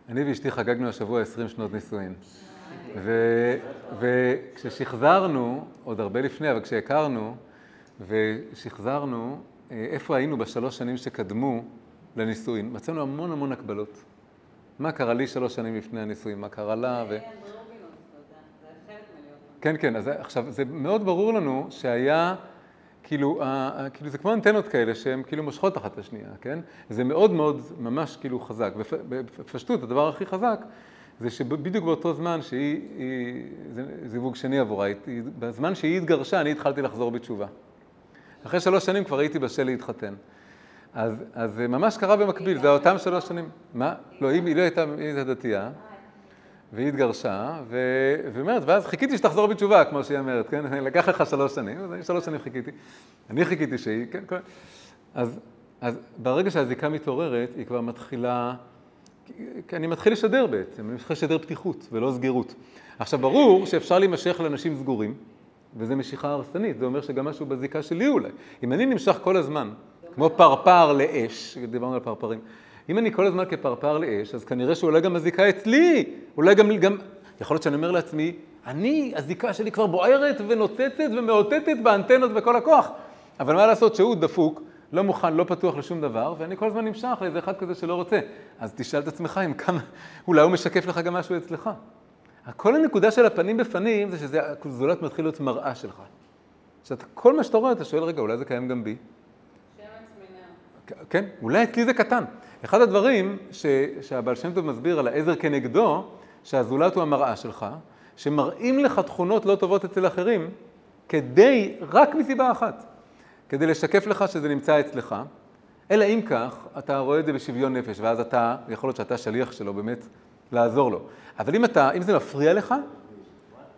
אני ואשתי חגגנו השבוע 20 שנות נישואין. ו, וכששחזרנו, עוד הרבה לפני, אבל כשהכרנו, ושחזרנו, איפה היינו בשלוש שנים שקדמו לנישואין, מצאנו המון המון הקבלות. מה קרה לי שלוש שנים לפני הנישואין, מה קרה לה, ו... כן, כן, אז עכשיו, זה מאוד ברור לנו שהיה, כאילו, כאילו זה כמו אנטנות כאלה שהן כאילו מושכות אחת את השנייה, כן? זה מאוד מאוד, ממש כאילו חזק. בפשטות, הדבר הכי חזק זה שבדיוק באותו זמן שהיא, היא, זה זיווג שני עבורה, בזמן שהיא התגרשה, אני התחלתי לחזור בתשובה. אחרי שלוש שנים כבר הייתי בשל להתחתן. אז, זה ממש קרה במקביל, זה אותם שלוש שנים. מה? לא, היא, היא לא הייתה, היא הייתה דתייה. והיא התגרשה, והיא אומרת, ואז חיכיתי שתחזור בתשובה, כמו שהיא אומרת, כן? לקח לך שלוש שנים, אז אני שלוש שנים חיכיתי. אני חיכיתי שהיא, כן, כן. אז, אז ברגע שהזיקה מתעוררת, היא כבר מתחילה, כי אני מתחיל לשדר בעצם, אני מתחיל לשדר פתיחות ולא סגירות. עכשיו, ברור שאפשר להימשך לאנשים סגורים, וזה משיכה הרסנית, זה אומר שגם משהו בזיקה שלי אולי. אם אני נמשך כל הזמן, כמו פרפר לאש, דיברנו על פרפרים, אם אני כל הזמן כפרפר לאש, אז כנראה שאולי גם הזיקה אצלי, אולי גם, גם, יכול להיות שאני אומר לעצמי, אני, הזיקה שלי כבר בוערת ונוצצת ומאותתת באנטנות בכל הכוח. אבל מה לעשות שהוא דפוק, לא מוכן, לא פתוח לשום דבר, ואני כל הזמן נמשך לאיזה אחד כזה שלא רוצה. אז תשאל את עצמך אם כמה, אולי הוא משקף לך גם משהו אצלך. כל הנקודה של הפנים בפנים זה שזה, זולת מתחיל להיות מראה שלך. שאתה, כל מה שאתה רואה, אתה שואל, רגע, אולי זה קיים גם בי? כן, אולי אצלי זה קטן. אחד הדברים ש, שהבעל שם טוב מסביר על העזר כנגדו, שהזולת הוא המראה שלך, שמראים לך תכונות לא טובות אצל אחרים, כדי, רק מסיבה אחת, כדי לשקף לך שזה נמצא אצלך, אלא אם כך, אתה רואה את זה בשוויון נפש, ואז אתה, יכול להיות שאתה שליח שלו באמת לעזור לו. אבל אם אתה, אם זה מפריע לך,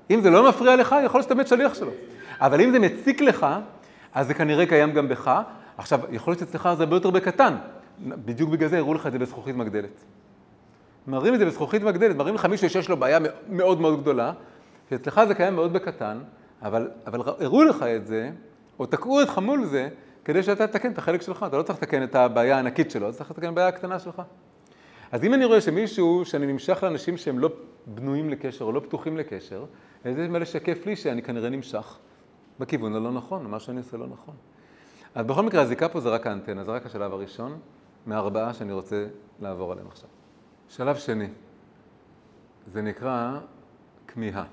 אם זה לא מפריע לך, יכול להיות שאתה באמת שליח שלו. אבל אם זה מציק לך, אז זה כנראה קיים גם בך. עכשיו, יכול להיות שאצלך זה הרבה יותר בקטן. בדיוק בגלל זה הראו לך את זה בזכוכית מגדלת. מראים את זה בזכוכית מגדלת, מראים לך מישהו שיש לו בעיה מאוד מאוד גדולה, שאצלך זה קיים מאוד בקטן, אבל, אבל הראו לך את זה, או תקעו אותך מול זה, כדי שאתה תתקן את החלק שלך. אתה לא צריך לתקן את הבעיה הענקית שלו, אתה צריך לתקן את הבעיה הקטנה שלך. אז אם אני רואה שמישהו, שאני נמשך לאנשים שהם לא בנויים לקשר או לא פתוחים לקשר, זה מה לשקף לי שאני כנראה נמשך בכיוון הלא נכון, מה שאני עושה לא נכון. אז בכל מקרה, הזיקה פה זה רק האנטנה, זה רק השלב הראשון מהארבעה שאני רוצה לעבור עליהם עכשיו. שלב שני, זה נקרא כמיהה.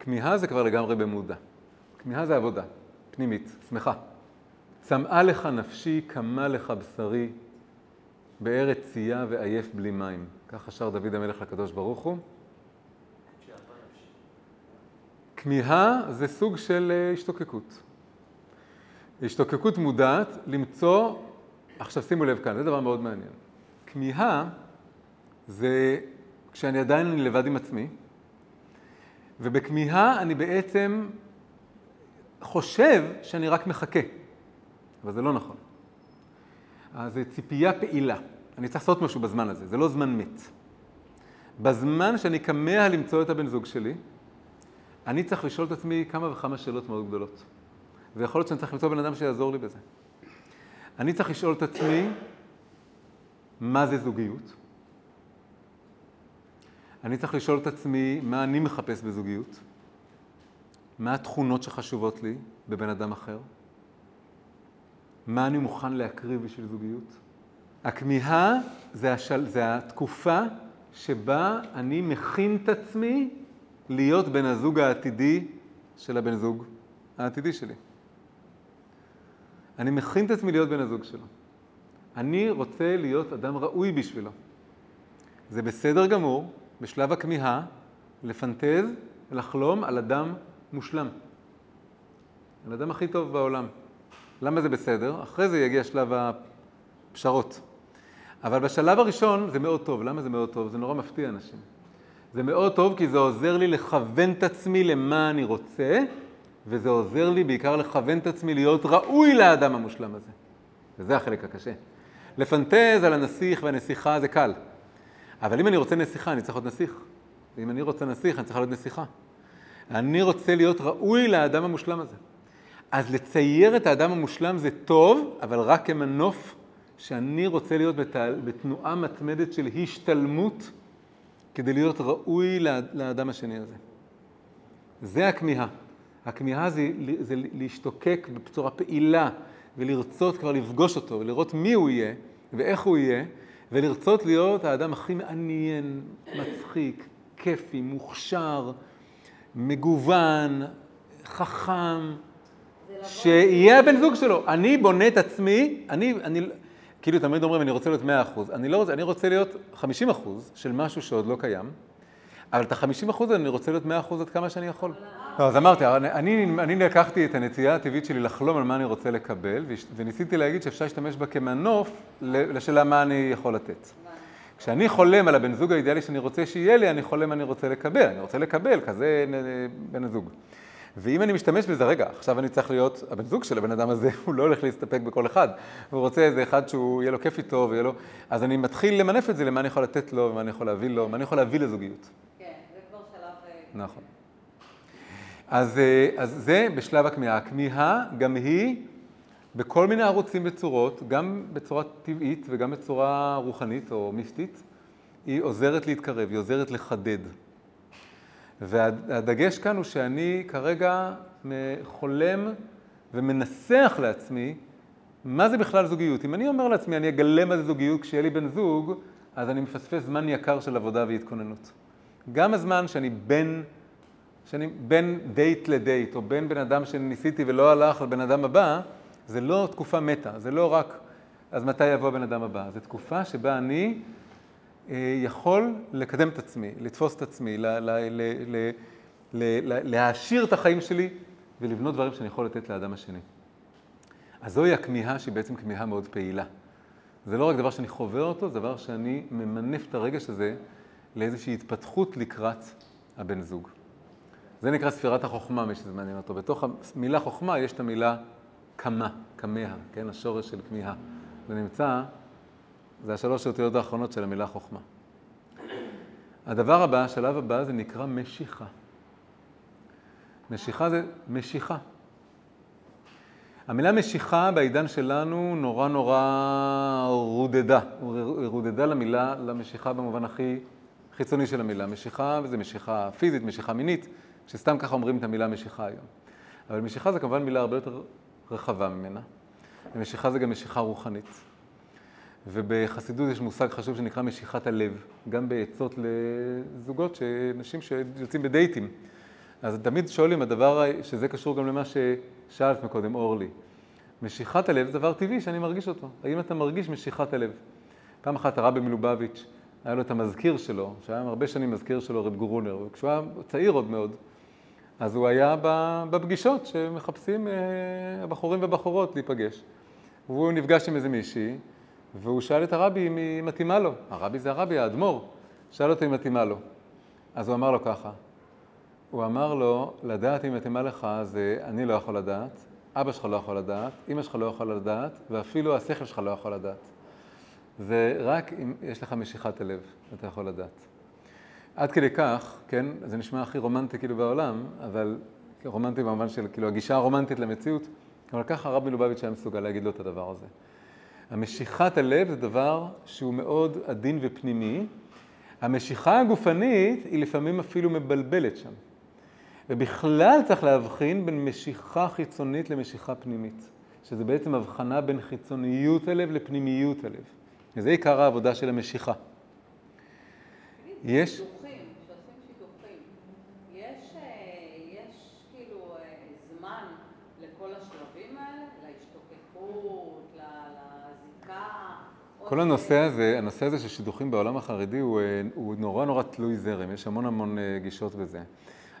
כמיהה זה כבר לגמרי במודע. כמיהה זה עבודה, פנימית, שמחה. צמאה לך נפשי, קמה לך בשרי, בארץ צייה ועייף בלי מים. ככה שר דוד המלך לקדוש ברוך הוא. כמיהה זה סוג של אה, השתוקקות. השתוקקות מודעת, למצוא, עכשיו שימו לב כאן, זה דבר מאוד מעניין. כמיהה זה כשאני עדיין לבד עם עצמי, ובכמיהה אני בעצם חושב שאני רק מחכה, אבל זה לא נכון. אז זה ציפייה פעילה. אני צריך לעשות משהו בזמן הזה, זה לא זמן מת. בזמן שאני כמה למצוא את הבן זוג שלי, אני צריך לשאול את עצמי כמה וכמה שאלות מאוד גדולות. ויכול להיות שאני צריך למצוא בן אדם שיעזור לי בזה. אני צריך לשאול את עצמי, מה זה זוגיות? אני צריך לשאול את עצמי, מה אני מחפש בזוגיות? מה התכונות שחשובות לי בבן אדם אחר? מה אני מוכן להקריב בשביל זוגיות? הכמיהה זה, השל... זה התקופה שבה אני מכין את עצמי להיות בן הזוג העתידי של הבן זוג העתידי שלי. אני מכין את עצמי להיות בן הזוג שלו. אני רוצה להיות אדם ראוי בשבילו. זה בסדר גמור, בשלב הכמיהה, לפנטז, לחלום על אדם מושלם. על אדם הכי טוב בעולם. למה זה בסדר? אחרי זה יגיע שלב הפשרות. אבל בשלב הראשון זה מאוד טוב. למה זה מאוד טוב? זה נורא מפתיע אנשים. זה מאוד טוב כי זה עוזר לי לכוון את עצמי למה אני רוצה, וזה עוזר לי בעיקר לכוון את עצמי להיות ראוי לאדם המושלם הזה. וזה החלק הקשה. לפנטז על הנסיך והנסיכה זה קל. אבל אם אני רוצה נסיכה, אני צריך להיות נסיך. ואם אני רוצה נסיך, אני צריך להיות נסיכה. אני רוצה להיות ראוי לאדם המושלם הזה. אז לצייר את האדם המושלם זה טוב, אבל רק כמנוף שאני רוצה להיות בתנועה מתמדת של השתלמות כדי להיות ראוי לאדם השני הזה. זה הכמיהה. הכמיהה זה, זה להשתוקק בצורה פעילה ולרצות כבר לפגוש אותו ולראות מי הוא יהיה ואיך הוא יהיה ולרצות להיות האדם הכי מעניין, מצחיק, כיפי, מוכשר, מגוון, חכם, שיהיה הבן זוג שלו. אני בונה את עצמי, אני, אני, כאילו תמיד אומרים, אני רוצה להיות 100%. אני לא רוצה, אני רוצה להיות 50% של משהו שעוד לא קיים, אבל את ה-50% אני רוצה להיות 100% עד כמה שאני יכול. לא, אז אמרתי, אני, אני לקחתי את הנטייה הטבעית שלי לחלום על מה אני רוצה לקבל, וניסיתי להגיד שאפשר להשתמש בה כמנוף לשאלה מה אני יכול לתת. כשאני חולם על הבן זוג האידיאלי שאני רוצה שיהיה לי, אני חולם אני רוצה לקבל, אני רוצה לקבל, כזה בן הזוג. ואם אני משתמש בזה, רגע, עכשיו אני צריך להיות הבן זוג של הבן אדם הזה, [LAUGHS] הוא לא הולך להסתפק בכל אחד. הוא רוצה איזה אחד שהוא, יהיה לו כיף איתו ויהיה לו... אז אני מתחיל למנף את זה למה אני יכול לתת לו, ומה אני יכול להביא לו, מה אני יכול להביא לזוגיות. כן, זה כבר שלב... אה, נכון. אז, אה, אז זה בשלב הכמיהה. הכמיהה גם היא בכל מיני ערוצים וצורות, גם בצורה טבעית וגם בצורה רוחנית או מיסטית, היא עוזרת להתקרב, היא עוזרת לחדד. והדגש כאן הוא שאני כרגע חולם ומנסח לעצמי מה זה בכלל זוגיות. אם אני אומר לעצמי, אני אגלה מה זה זוגיות כשיהיה לי בן זוג, אז אני מפספס זמן יקר של עבודה והתכוננות. גם הזמן שאני בין, שאני בין דייט לדייט, או בין בן אדם שניסיתי ולא הלך לבן אדם הבא, זה לא תקופה מתה, זה לא רק אז מתי יבוא הבן אדם הבא, זו תקופה שבה אני אה, יכול לקדם את עצמי, לתפוס את עצמי, להעשיר את החיים שלי ולבנות דברים שאני יכול לתת לאדם השני. אז זוהי הכמיהה שהיא בעצם כמיהה מאוד פעילה. זה לא רק דבר שאני חווה אותו, זה דבר שאני ממנף את הרגש הזה לאיזושהי התפתחות לקראת הבן זוג. זה נקרא ספירת החוכמה, מי שזה מעניין אותו. בתוך המילה חוכמה יש את המילה כמה, כמיה, כן? השורש של כמיהה. זה נמצא זה השלוש האותיות האחרונות של המילה חוכמה. הדבר הבא, השלב הבא, זה נקרא משיכה. משיכה זה משיכה. המילה משיכה בעידן שלנו נורא נורא רודדה. רודדה למילה, למשיכה במובן הכי חיצוני של המילה. משיכה זה משיכה פיזית, משיכה מינית, שסתם ככה אומרים את המילה משיכה היום. אבל משיכה זה כמובן מילה הרבה יותר רחבה ממנה. ומשיכה זה גם משיכה רוחנית. ובחסידות יש מושג חשוב שנקרא משיכת הלב, גם בעצות לזוגות, נשים שיוצאים בדייטים. אז תמיד שואלים, הדבר, שזה קשור גם למה ששאלת מקודם, אורלי. משיכת הלב זה דבר טבעי שאני מרגיש אותו. האם אתה מרגיש משיכת הלב? פעם אחת הרבי מלובביץ', היה לו את המזכיר שלו, שהיה הרבה שנים מזכיר שלו, רב גורונר, וכשהוא היה צעיר עוד מאוד, אז הוא היה בפגישות שמחפשים אה, הבחורים והבחורות להיפגש. והוא נפגש עם איזה מישהי, והוא שאל את הרבי אם היא מתאימה לו. הרבי זה הרבי, האדמו"ר. שאל אותו אם מתאימה לו. אז הוא אמר לו ככה, הוא אמר לו, לדעת אם מתאימה לך זה אני לא יכול לדעת, אבא שלך לא יכול לדעת, אמא שלך לא יכולה לדעת, ואפילו השכל שלך לא יכול לדעת. זה רק אם יש לך משיכת הלב, אתה יכול לדעת. עד כדי כך, כן, זה נשמע הכי רומנטי כאילו בעולם, אבל רומנטי במובן של כאילו הגישה הרומנטית למציאות, אבל ככה הרבי לובביץ' היה מסוגל להגיד לו את הדבר הזה. המשיכת הלב זה דבר שהוא מאוד עדין ופנימי. המשיכה הגופנית היא לפעמים אפילו מבלבלת שם. ובכלל צריך להבחין בין משיכה חיצונית למשיכה פנימית, שזה בעצם הבחנה בין חיצוניות הלב לפנימיות הלב. וזה עיקר העבודה של המשיכה. יש... כל הנושא הזה, הנושא הזה של שידוכים בעולם החרדי הוא, אה, הוא נורא נורא תלוי זרם, יש המון המון אה, גישות בזה.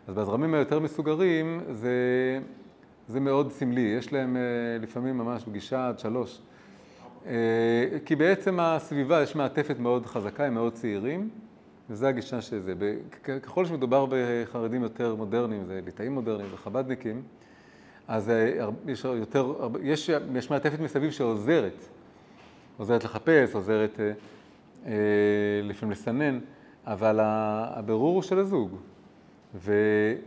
אז בזרמים היותר מסוגרים זה, זה מאוד סמלי, יש להם אה, לפעמים ממש פגישה עד שלוש. כי בעצם הסביבה, יש מעטפת מאוד חזקה, הם מאוד צעירים, וזו הגישה של זה. ככל שמדובר בחרדים יותר מודרניים, זה ליטאים מודרניים וחב"דניקים, אז יש יותר, יש, יש מעטפת מסביב שעוזרת. עוזרת לחפש, עוזרת אה, אה, לפעמים לסנן, אבל הבירור הוא של הזוג. ו,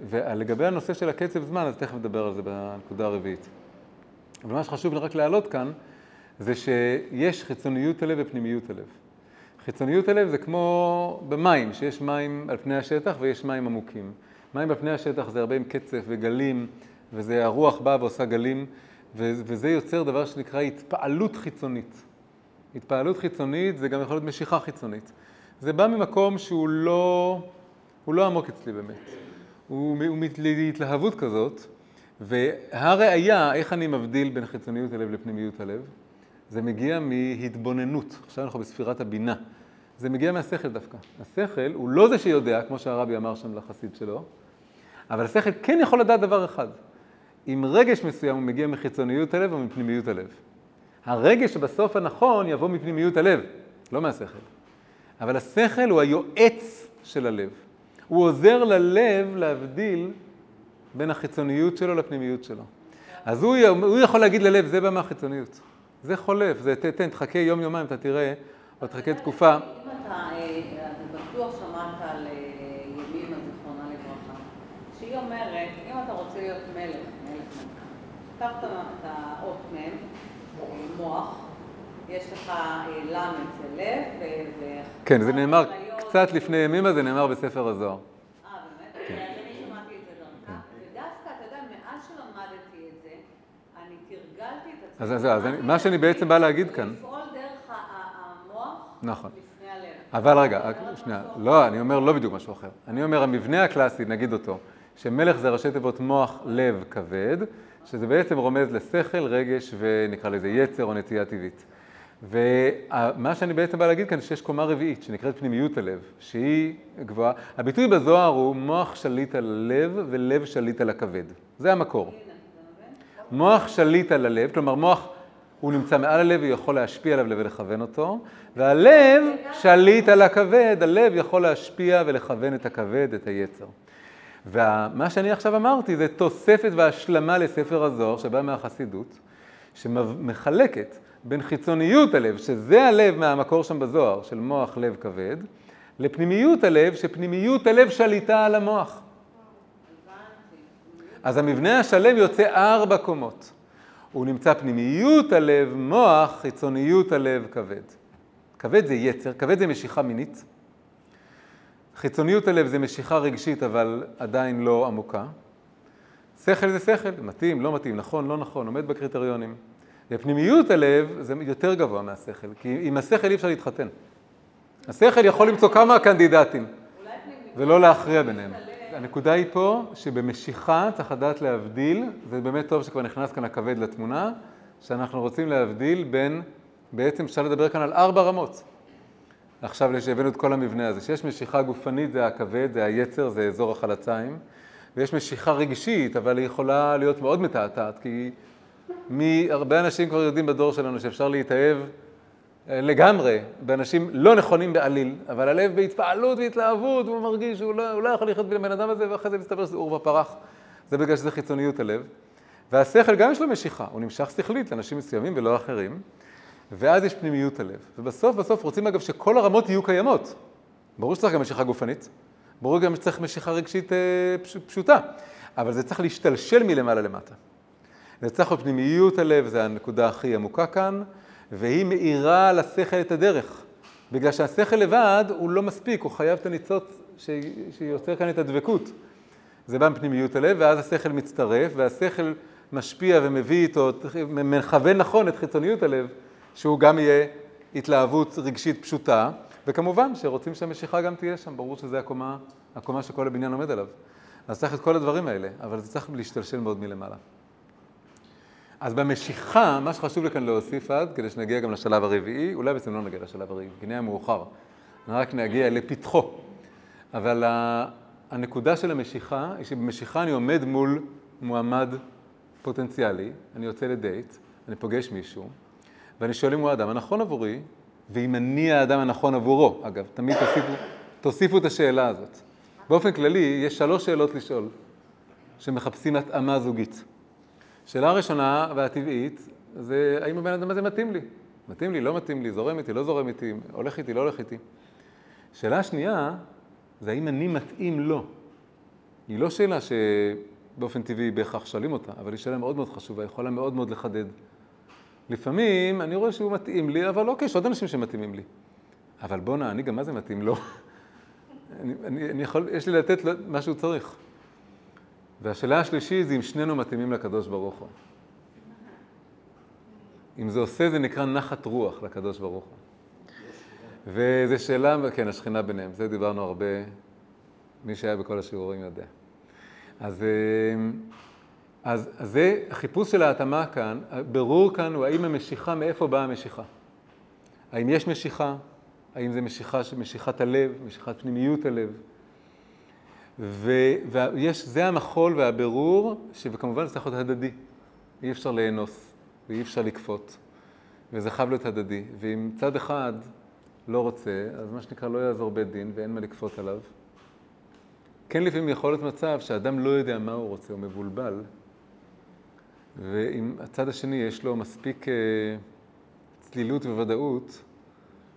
ולגבי הנושא של הקצב זמן, אז תכף נדבר על זה בנקודה הרביעית. אבל מה שחשוב רק להעלות כאן, זה שיש חיצוניות הלב ופנימיות הלב. חיצוניות הלב זה כמו במים, שיש מים על פני השטח ויש מים עמוקים. מים על פני השטח זה הרבה עם קצף וגלים, וזה הרוח באה ועושה גלים, וזה יוצר דבר שנקרא התפעלות חיצונית. התפעלות חיצונית זה גם יכול להיות משיכה חיצונית. זה בא ממקום שהוא לא, הוא לא עמוק אצלי באמת. הוא, הוא להתלהבות כזאת, והראיה, איך אני מבדיל בין חיצוניות הלב לפנימיות הלב, זה מגיע מהתבוננות. עכשיו אנחנו בספירת הבינה. זה מגיע מהשכל דווקא. השכל הוא לא זה שיודע, כמו שהרבי אמר שם לחסיד שלו, אבל השכל כן יכול לדעת דבר אחד. אם רגש מסוים הוא מגיע מחיצוניות הלב או מפנימיות הלב. הרגש שבסוף הנכון יבוא מפנימיות הלב, לא מהשכל. אבל השכל הוא היועץ של הלב. הוא עוזר ללב להבדיל בין החיצוניות שלו לפנימיות שלו. אז הוא, הוא יכול להגיד ללב, זה בא מהחיצוניות. זה חולף, זה תתן, תחכה יום-יומיים, אתה תראה, או תחכה תקופה. אם אתה, אה, אתה בטוח שמעת על אה, ימימה, זיכרונה לברכה, שהיא אומרת, אם אתה רוצה להיות מלך, מלך קח את האות מ', אה, מוח, יש לך ל' זה לב, ו... כן, זה נאמר קצת לפני ימימה, זה נאמר בספר הזוהר. אה, באמת? אז אני שמעתי את זה דרכה. ודווקא, אתה יודע, מאז שלמדתי את זה, אני תרגלתי את עצמי. אז זהו, אז מה שאני בעצם בא להגיד כאן, לפעול דרך ה- ה- המוח נכון. לפני הלב. אבל רגע, שנייה, לא, אני אומר לא בדיוק משהו אחר. אני אומר, המבנה הקלאסי, נגיד אותו, שמלך זה ראשי תיבות מוח, לב, כבד, שזה בעצם רומז לשכל, רגש ונקרא לזה יצר או נטייה טבעית. ומה שאני בעצם בא להגיד כאן, שיש קומה רביעית, שנקראת פנימיות הלב, שהיא גבוהה. הביטוי בזוהר הוא מוח שליט על הלב ולב שליט על הכבד. זה המקור. מוח שליט על הלב, כלומר מוח הוא נמצא מעל הלב ויכול להשפיע עליו ולכוון אותו, והלב שליט על הכבד, הלב יכול להשפיע ולכוון את הכבד, את היצר. ומה שאני עכשיו אמרתי זה תוספת והשלמה לספר הזוהר שבא מהחסידות, שמחלקת בין חיצוניות הלב, שזה הלב מהמקור שם בזוהר, של מוח לב כבד, לפנימיות הלב, שפנימיות הלב שליטה על המוח. אז המבנה השלם יוצא ארבע קומות. הוא נמצא פנימיות הלב, מוח, חיצוניות הלב, כבד. כבד זה יצר, כבד זה משיכה מינית. חיצוניות הלב זה משיכה רגשית, אבל עדיין לא עמוקה. שכל זה שכל, מתאים, לא מתאים, נכון, לא נכון, עומד בקריטריונים. ופנימיות הלב זה יותר גבוה מהשכל, כי עם השכל אי אפשר להתחתן. השכל יכול למצוא כמה קנדידטים, ולא להכריע ביניהם. הנקודה היא פה שבמשיכה צריך לדעת להבדיל, זה באמת טוב שכבר נכנס כאן הכבד לתמונה, שאנחנו רוצים להבדיל בין, בעצם אפשר לדבר כאן על ארבע רמות. עכשיו שהבאנו את כל המבנה הזה, שיש משיכה גופנית זה הכבד, זה היצר, זה אזור החלציים, ויש משיכה רגשית, אבל היא יכולה להיות מאוד מתעתעת, כי מי, הרבה אנשים כבר יודעים בדור שלנו שאפשר להתאהב אה, לגמרי באנשים לא נכונים בעליל, אבל הלב בהתפעלות והתלהבות, הוא מרגיש שהוא לא, הוא לא יכול לחיות בלי הבן אדם הזה, ואחרי זה מסתבר שזה עורבא פרח. זה בגלל שזה חיצוניות הלב. והשכל גם יש לו משיכה, הוא נמשך שכלית לאנשים מסוימים ולא אחרים, ואז יש פנימיות הלב. ובסוף בסוף רוצים אגב שכל הרמות יהיו קיימות. ברור שצריך גם משיכה גופנית, ברור גם שצריך משיכה רגשית אה, פש, פשוטה, אבל זה צריך להשתלשל מלמעלה למטה. זה צריך בפנימיות הלב, זו הנקודה הכי עמוקה כאן, והיא מאירה לשכל את הדרך. בגלל שהשכל לבד הוא לא מספיק, הוא חייב את הניצוץ ש- שיוצר כאן את הדבקות. זה בא מפנימיות הלב, ואז השכל מצטרף, והשכל משפיע ומביא איתו, מכוון נכון את חיצוניות הלב, שהוא גם יהיה התלהבות רגשית פשוטה, וכמובן שרוצים שהמשיכה גם תהיה שם, ברור שזו הקומה, הקומה שכל הבניין עומד עליו. אז צריך את כל הדברים האלה, אבל זה צריך להשתלשל מאוד מלמעלה. אז במשיכה, מה שחשוב לי כאן להוסיף עד, כדי שנגיע גם לשלב הרביעי, אולי בעצם לא נגיע לשלב הרביעי, כי נהיה מאוחר, רק נגיע לפתחו. אבל הנקודה של המשיכה, היא שבמשיכה אני עומד מול מועמד פוטנציאלי, אני יוצא לדייט, אני פוגש מישהו, ואני שואל אם הוא האדם הנכון עבורי, ואם אני האדם הנכון עבורו. אגב, תמיד תוסיפו, תוסיפו את השאלה הזאת. באופן כללי, יש שלוש שאלות לשאול, שמחפשים התאמה זוגית. שאלה ראשונה והטבעית, זה האם הבן אדם הזה מתאים לי? מתאים לי, לא מתאים לי, זורם איתי, לא זורם איתי, הולך איתי, לא הולך איתי. שאלה שנייה, זה האם אני מתאים לו. היא לא שאלה שבאופן טבעי בהכרח שואלים אותה, אבל היא שאלה מאוד מאוד חשובה, יכולה מאוד מאוד לחדד. לפעמים אני רואה שהוא מתאים לי, אבל אוקיי, יש עוד אנשים שמתאימים לי. אבל בואנה, אני גם מה זה מתאים לו? [LAUGHS] אני, אני, אני יכול, יש לי לתת לו מה שהוא צריך. והשאלה השלישית זה אם שנינו מתאימים לקדוש ברוך הוא. אם זה עושה, זה נקרא נחת רוח לקדוש ברוך הוא. וזו שאלה, כן, השכינה ביניהם, זה דיברנו הרבה, מי שהיה בכל השיעורים יודע. אז, אז, אז זה החיפוש של ההתאמה כאן, הבירור כאן הוא האם המשיכה, מאיפה באה המשיכה. האם יש משיכה, האם זה משיכה, משיכת הלב, משיכת פנימיות הלב. ויש, זה המחול והבירור, שכמובן זה צריך להיות הדדי. אי אפשר לאנוס, ואי אפשר לכפות, וזה חייב להיות הדדי. ואם צד אחד לא רוצה, אז מה שנקרא לא יעזור בית דין ואין מה לכפות עליו. כן לפעמים יכול להיות מצב שאדם לא יודע מה הוא רוצה, הוא מבולבל, ואם הצד השני יש לו מספיק אה, צלילות וודאות,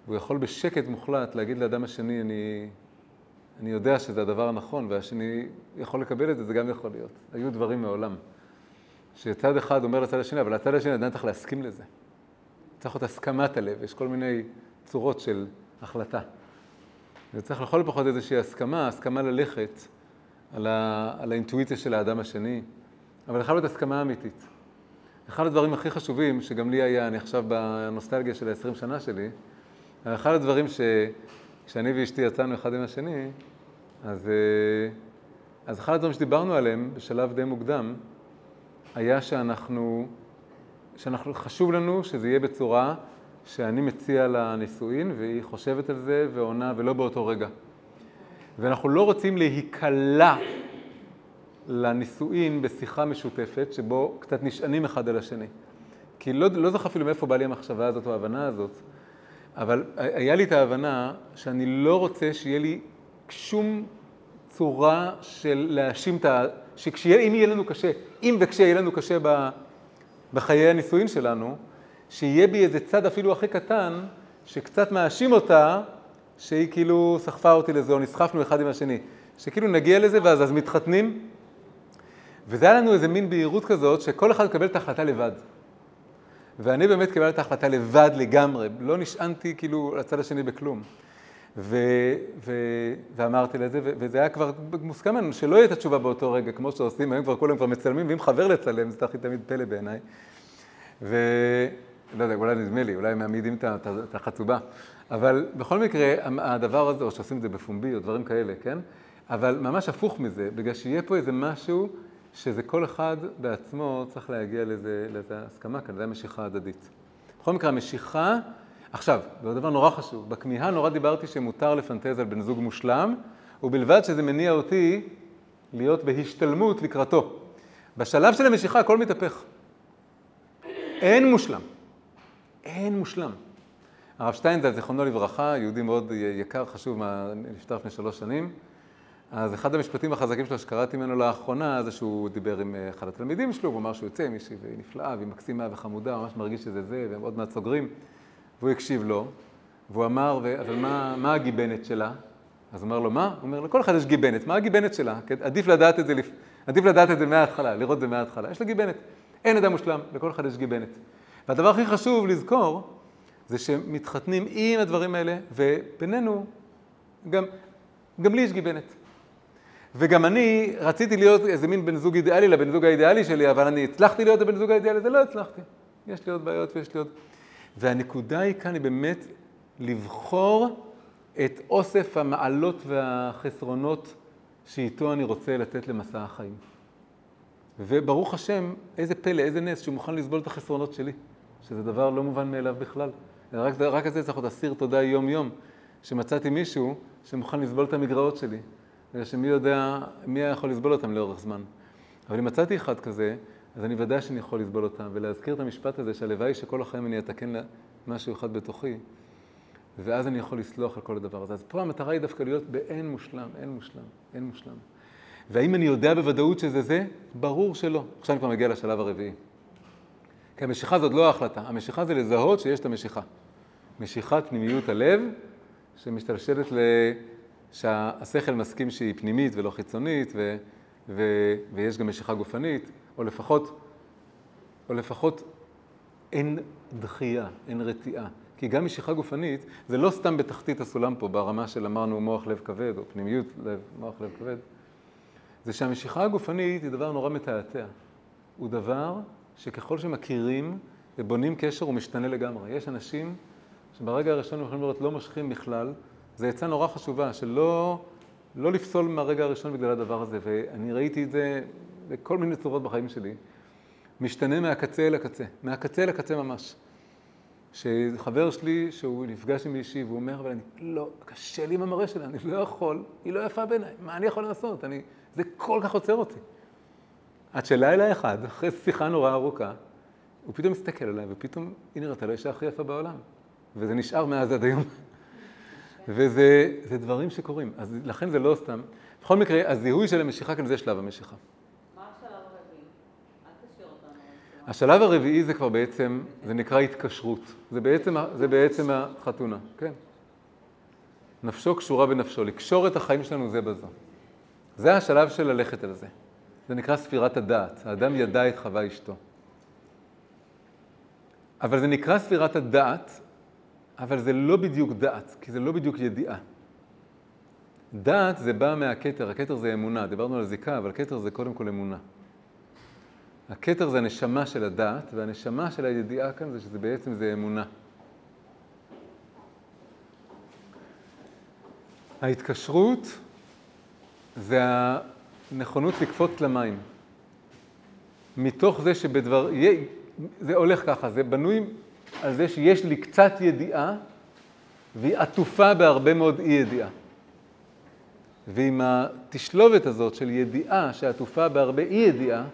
הוא יכול בשקט מוחלט להגיד לאדם השני, אני, אני יודע שזה הדבר הנכון, והשני יכול לקבל את זה, זה גם יכול להיות. היו דברים מעולם. שצד אחד אומר לצד השני, אבל הצד השני עדיין צריך להסכים לזה. צריך להיות הסכמת הלב, יש כל מיני צורות של החלטה. וצריך לכל פחות איזושהי הסכמה, הסכמה ללכת על, ה, על האינטואיציה של האדם השני, אבל יכולה להיות הסכמה אמיתית. אחד הדברים הכי חשובים, שגם לי היה, אני עכשיו בנוסטלגיה של ה-20 שנה שלי, אחד הדברים שכשאני ואשתי יצאנו אחד עם השני, אז, אה, אז אחד הדברים שדיברנו עליהם בשלב די מוקדם, היה שאנחנו, שאנחנו, חשוב לנו שזה יהיה בצורה שאני מציע לה נישואין והיא חושבת על זה ועונה ולא באותו רגע. ואנחנו לא רוצים להיקלע לנישואין בשיחה משותפת שבו קצת נשענים אחד על השני. כי לא, לא זוכר אפילו מאיפה באה לי המחשבה הזאת או ההבנה הזאת, אבל היה לי את ההבנה שאני לא רוצה שיהיה לי שום צורה של להאשים את ה... שאם יהיה לנו קשה, אם וכשיהיה לנו קשה בחיי הנישואין שלנו, שיהיה בי איזה צד אפילו הכי קטן, שקצת מאשים אותה, שהיא כאילו סחפה אותי לזה, או נסחפנו אחד עם השני. שכאילו נגיע לזה ואז אז מתחתנים. וזה היה לנו איזה מין בהירות כזאת, שכל אחד מקבל את ההחלטה לבד. ואני באמת קיבלתי את ההחלטה לבד לגמרי, לא נשענתי כאילו לצד השני בכלום. ו, ו, ואמרתי לזה, ו, וזה היה כבר מוסכם לנו שלא יהיה את התשובה באותו רגע, כמו שעושים, היום כבר כולם כבר מצלמים, ואם חבר לצלם, זה הכי תמיד פלא בעיניי. ולא יודע, אולי נדמה לי, אולי מעמידים את החצובה. אבל בכל מקרה, הדבר הזה, או שעושים את זה בפומבי, או דברים כאלה, כן? אבל ממש הפוך מזה, בגלל שיהיה פה איזה משהו שזה כל אחד בעצמו צריך להגיע לזה, הסכמה כאן, זה המשיכה הדדית. בכל מקרה, המשיכה, עכשיו, זה דבר נורא חשוב, בכמיהה נורא דיברתי שמותר לפנטז על בן זוג מושלם, ובלבד שזה מניע אותי להיות בהשתלמות לקראתו. בשלב של המשיכה הכל מתהפך. אין מושלם. אין מושלם. הרב שטיינזל, זיכרונו לברכה, יהודי מאוד יקר, חשוב, נפטר לפני שלוש שנים. אז אחד המשפטים החזקים שלו שקראתי ממנו לאחרונה, זה שהוא דיבר עם אה, אחד התלמידים שלו, הוא אמר שהוא יוצא עם מישהי נפלאה והיא מקסימה וחמודה, ממש מרגיש שזה זה, והם עוד מעט סוגרים. והוא הקשיב לו, והוא אמר, אבל מה, מה הגיבנת שלה? אז אמר לו, מה? הוא אומר, לכל אחד יש גיבנת, מה הגיבנת שלה? כן, עדיף לדעת את זה, עדיף לדעת את זה מההתחלה, לראות את זה מההתחלה. יש לה גיבנת. אין אדם מושלם, לכל אחד יש גיבנת. והדבר הכי חשוב לזכור, זה שמתחתנים עם הדברים האלה, ובינינו, גם, גם לי יש גיבנת. וגם אני רציתי להיות איזה מין בן זוג אידיאלי לבן זוג האידיאלי שלי, אבל אני הצלחתי להיות הבן זוג האידיאלי, זה לא הצלחתי. יש לי עוד בעיות ויש לי עוד... והנקודה היא כאן היא באמת לבחור את אוסף המעלות והחסרונות שאיתו אני רוצה לתת למסע החיים. וברוך השם, איזה פלא, איזה נס שהוא מוכן לסבול את החסרונות שלי, שזה דבר לא מובן מאליו בכלל. רק, רק על זה צריך עוד אסיר תודה יום-יום, שמצאתי מישהו שמוכן לסבול את המגרעות שלי, בגלל שמי יודע, מי היה יכול לסבול אותם לאורך זמן. אבל אם מצאתי אחד כזה, אז אני ודאי שאני יכול לסבול אותם, ולהזכיר את המשפט הזה שהלוואי שכל החיים אני אתקן משהו אחד בתוכי, ואז אני יכול לסלוח על כל הדבר הזה. אז פה המטרה היא דווקא להיות באין מושלם, אין מושלם, אין מושלם. והאם אני יודע בוודאות שזה זה? ברור שלא. עכשיו אני כבר מגיע לשלב הרביעי. כי המשיכה זאת לא ההחלטה, המשיכה זה לזהות שיש את המשיכה. משיכת פנימיות הלב, שמשתלשלת ל... שהשכל מסכים שהיא פנימית ולא חיצונית, ו... ו... ויש גם משיכה גופנית, או לפחות, או לפחות אין דחייה, אין רתיעה. כי גם משיכה גופנית זה לא סתם בתחתית הסולם פה, ברמה של אמרנו מוח לב כבד, או פנימיות לב, מוח לב כבד. זה שהמשיכה הגופנית היא דבר נורא מתעתע. הוא דבר שככל שמכירים ובונים קשר הוא משתנה לגמרי. יש אנשים שברגע הראשון יכולים לראות לא מושכים בכלל, זו עצה נורא חשובה, שלא לא לפסול מהרגע הראשון בגלל הדבר הזה, ואני ראיתי את זה בכל מיני צורות בחיים שלי, משתנה מהקצה אל הקצה, מהקצה אל הקצה ממש. שחבר שלי, שהוא נפגש עם מישהי, והוא אומר, אבל אני לא, קשה לי עם המראה שלה, אני לא יכול, היא לא יפה בעיניי, מה אני יכול לעשות? אני, זה כל כך עוצר אותי. עד שלילה אחד, אחרי שיחה נורא ארוכה, הוא פתאום מסתכל עליי, ופתאום היא נראתה לו האישה הכי יפה בעולם. וזה נשאר מאז עד היום. [LAUGHS] וזה זה דברים שקורים, אז לכן זה לא סתם. בכל מקרה, הזיהוי של המשיכה כאן זה שלב המשיכה. מה השלב הרביעי? אל תשאיר אותנו. על זה. השלב הרביעי זה כבר בעצם, זה נקרא התקשרות. זה בעצם, זה בעצם החתונה, כן. נפשו קשורה בנפשו, לקשור את החיים שלנו זה בזו. זה השלב של ללכת על זה. זה נקרא ספירת הדעת. האדם ידע את חווה אשתו. אבל זה נקרא ספירת הדעת, אבל זה לא בדיוק דעת, כי זה לא בדיוק ידיעה. דעת זה בא מהכתר, הכתר זה אמונה, דיברנו על זיקה, אבל כתר זה קודם כל אמונה. הכתר זה הנשמה של הדעת, והנשמה של הידיעה כאן זה שזה בעצם זה אמונה. ההתקשרות זה הנכונות לקפוץ למים. מתוך זה שבדבר... זה הולך ככה, זה בנוי על זה שיש לי קצת ידיעה והיא עטופה בהרבה מאוד אי ידיעה. ועם התשלובת הזאת של ידיעה שעטופה בהרבה אי ידיעה,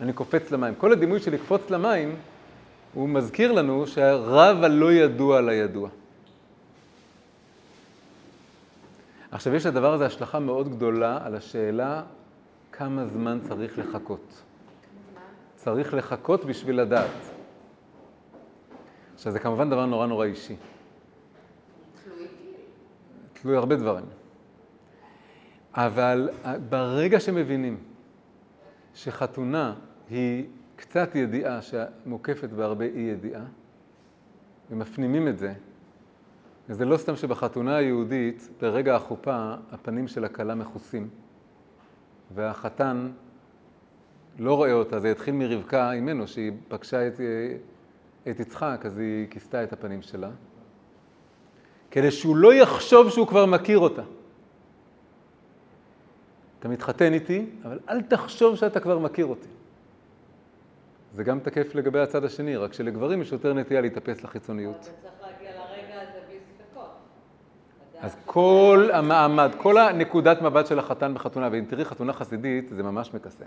אני קופץ למים. כל הדימוי של לקפוץ למים, הוא מזכיר לנו שהרב הלא ידוע על הידוע. עכשיו, יש לדבר הזה השלכה מאוד גדולה על השאלה כמה זמן צריך לחכות. צריך לחכות בשביל לדעת. עכשיו, זה כמובן דבר נורא נורא אישי. תלוי. תלוי הרבה דברים. אבל ברגע שמבינים שחתונה היא קצת ידיעה שמוקפת בהרבה אי ידיעה, ומפנימים את זה, וזה לא סתם שבחתונה היהודית, ברגע החופה, הפנים של הכלה מכוסים, והחתן לא רואה אותה, זה התחיל מרבקה אימנו, שהיא פגשה את, את יצחק, אז היא כיסתה את הפנים שלה, כדי שהוא לא יחשוב שהוא כבר מכיר אותה. אתה מתחתן איתי, אבל אל תחשוב שאתה כבר מכיר אותי. זה גם תקף לגבי הצד השני, רק שלגברים יש יותר נטייה להתאפס לחיצוניות. אבל צריך להגיע לרגע הזה בלי ספקות. לדעת אז כל המעמד, כל הנקודת מבט של החתן בחתונה, ואם תראי חתונה חסידית, זה ממש מכסה.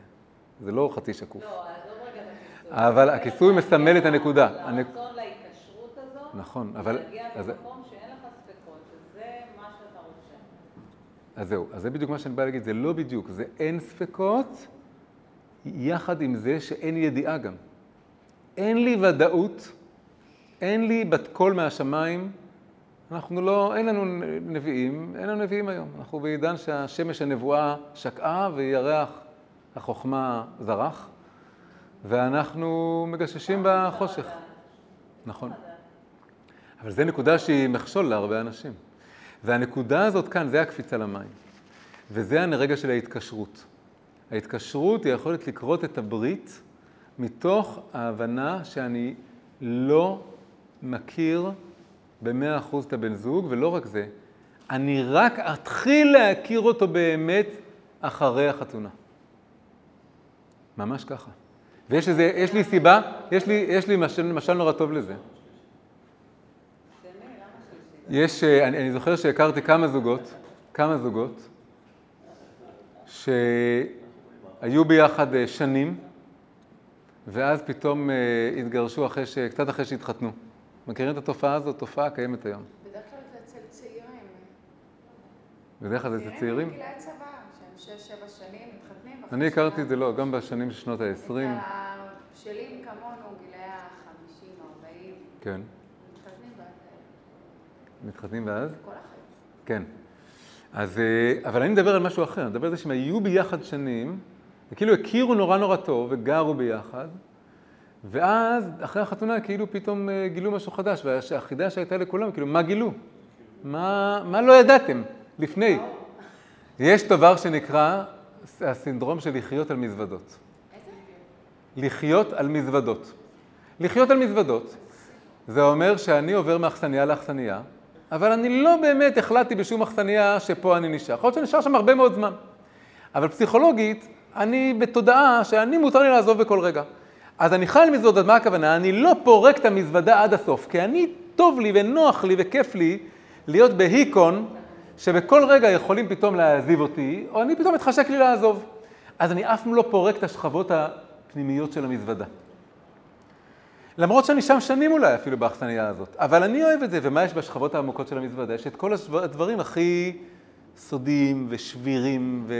זה לא חצי שקוף. לא, עזוב רגע את הכיסוי. אבל הכיסוי מסמל את הנקודה. הנק- הרצון להתקשרות הזאת, נכון, אבל... להגיע אז- למקום שאין לך ספקות, שזה מה שאתה רוצה. אז זהו, אז זה בדיוק מה שאני בא להגיד, זה לא בדיוק, זה אין ספקות, יחד עם זה שאין ידיעה גם. אין לי ודאות, אין לי בת קול מהשמיים, אנחנו לא, אין לנו נביאים, אין לנו נביאים היום. אנחנו בעידן שהשמש הנבואה שקעה וירח החוכמה זרח, ואנחנו מגששים בחושך. נכון. אבל זו נקודה שהיא מכשול להרבה אנשים. והנקודה הזאת כאן, זה הקפיצה למים. וזה הרגע של ההתקשרות. ההתקשרות היא היכולת לכרות את הברית מתוך ההבנה שאני לא מכיר במאה אחוז את הבן זוג, ולא רק זה, אני רק אתחיל להכיר אותו באמת אחרי החתונה. ממש ככה. ויש לזה, יש לי סיבה, יש לי, יש לי משל, משל נורא טוב לזה. יש, אני, אני זוכר שהכרתי כמה זוגות, כמה זוגות, שהיו ביחד אה, שנים, ואז פתאום אה, התגרשו אחרי ש... קצת אחרי שהתחתנו. מכירים את התופעה הזאת? תופעה קיימת היום. בדרך כלל זה אצל צעירים. בדרך כלל זה אצל צעירים. בגילי צבא, שהם שש-שבע שנים, מתחתנים. אני הכרתי את זה, לא, גם בשנים של שנות ה-20, אצל השלים כמונו, גילי ה-50, 40, כן. מתחתנים ואז מתחתנים ואז? כל החיים. כן. אז, אה, אבל אני מדבר על משהו אחר, אני מדבר על זה שהם היו ביחד שנים, וכאילו הכירו נורא נורא טוב וגרו ביחד, ואז אחרי החתונה כאילו פתאום אה, גילו משהו חדש, והחידה שהייתה לכולם, כאילו, מה גילו? מה, מה לא ידעתם לפני? יש דבר שנקרא הסינדרום של לחיות על מזוודות. לחיות על מזוודות. לחיות על מזוודות, זה אומר שאני עובר מאכסניה לאכסניה, אבל אני לא באמת החלטתי בשום אכסניה שפה אני נשאר. יכול להיות שאני נשאר שם הרבה מאוד זמן. אבל פסיכולוגית, אני בתודעה שאני מותר לי לעזוב בכל רגע. אז אני חי על מזוודות, מה הכוונה? אני לא פורק את המזוודה עד הסוף, כי אני, טוב לי ונוח לי וכיף לי להיות בהיקון, שבכל רגע יכולים פתאום להעזיב אותי, או אני פתאום מתחשק לי לעזוב. אז אני אף פעם לא פורק את השכבות הפנימיות של המזוודה. למרות שאני שם שנים אולי אפילו באכסניה הזאת, אבל אני אוהב את זה, ומה יש בשכבות העמוקות של המזוודה? יש את כל הדברים הכי סודיים ושבירים, ו...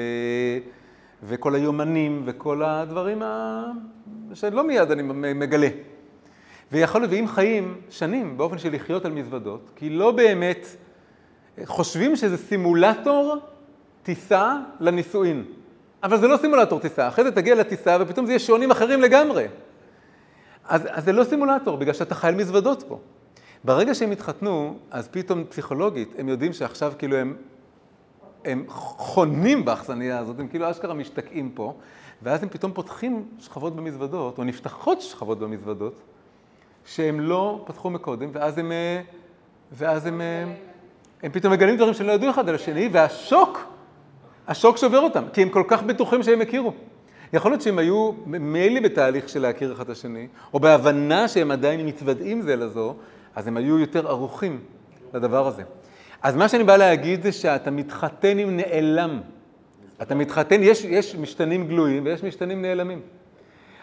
וכל היומנים, וכל הדברים ה... שלא מיד אני מגלה. ויכול להיות, ואם חיים שנים באופן של לחיות על מזוודות, כי לא באמת חושבים שזה סימולטור טיסה לנישואין. אבל זה לא סימולטור טיסה, אחרי זה תגיע לטיסה ופתאום זה יהיה שעונים אחרים לגמרי. אז, אז זה לא סימולטור, בגלל שאתה חי על מזוודות פה. ברגע שהם התחתנו, אז פתאום פסיכולוגית, הם יודעים שעכשיו כאילו הם, הם חונים באכסניה הזאת, הם כאילו אשכרה משתקעים פה, ואז הם פתאום פותחים שכבות במזוודות, או נפתחות שכבות במזוודות, שהם לא פתחו מקודם, ואז הם, ואז הם, הם פתאום מגלים דברים שהם לא ידעו אחד על השני, והשוק, השוק שובר אותם, כי הם כל כך בטוחים שהם הכירו. יכול להיות שהם היו מילא בתהליך של להכיר אחד את השני, או בהבנה שהם עדיין מתוודעים זה לזו, אז הם היו יותר ערוכים לדבר הזה. אז מה שאני בא להגיד זה שאתה מתחתן עם נעלם. אתה מתחתן, יש, יש משתנים גלויים ויש משתנים נעלמים.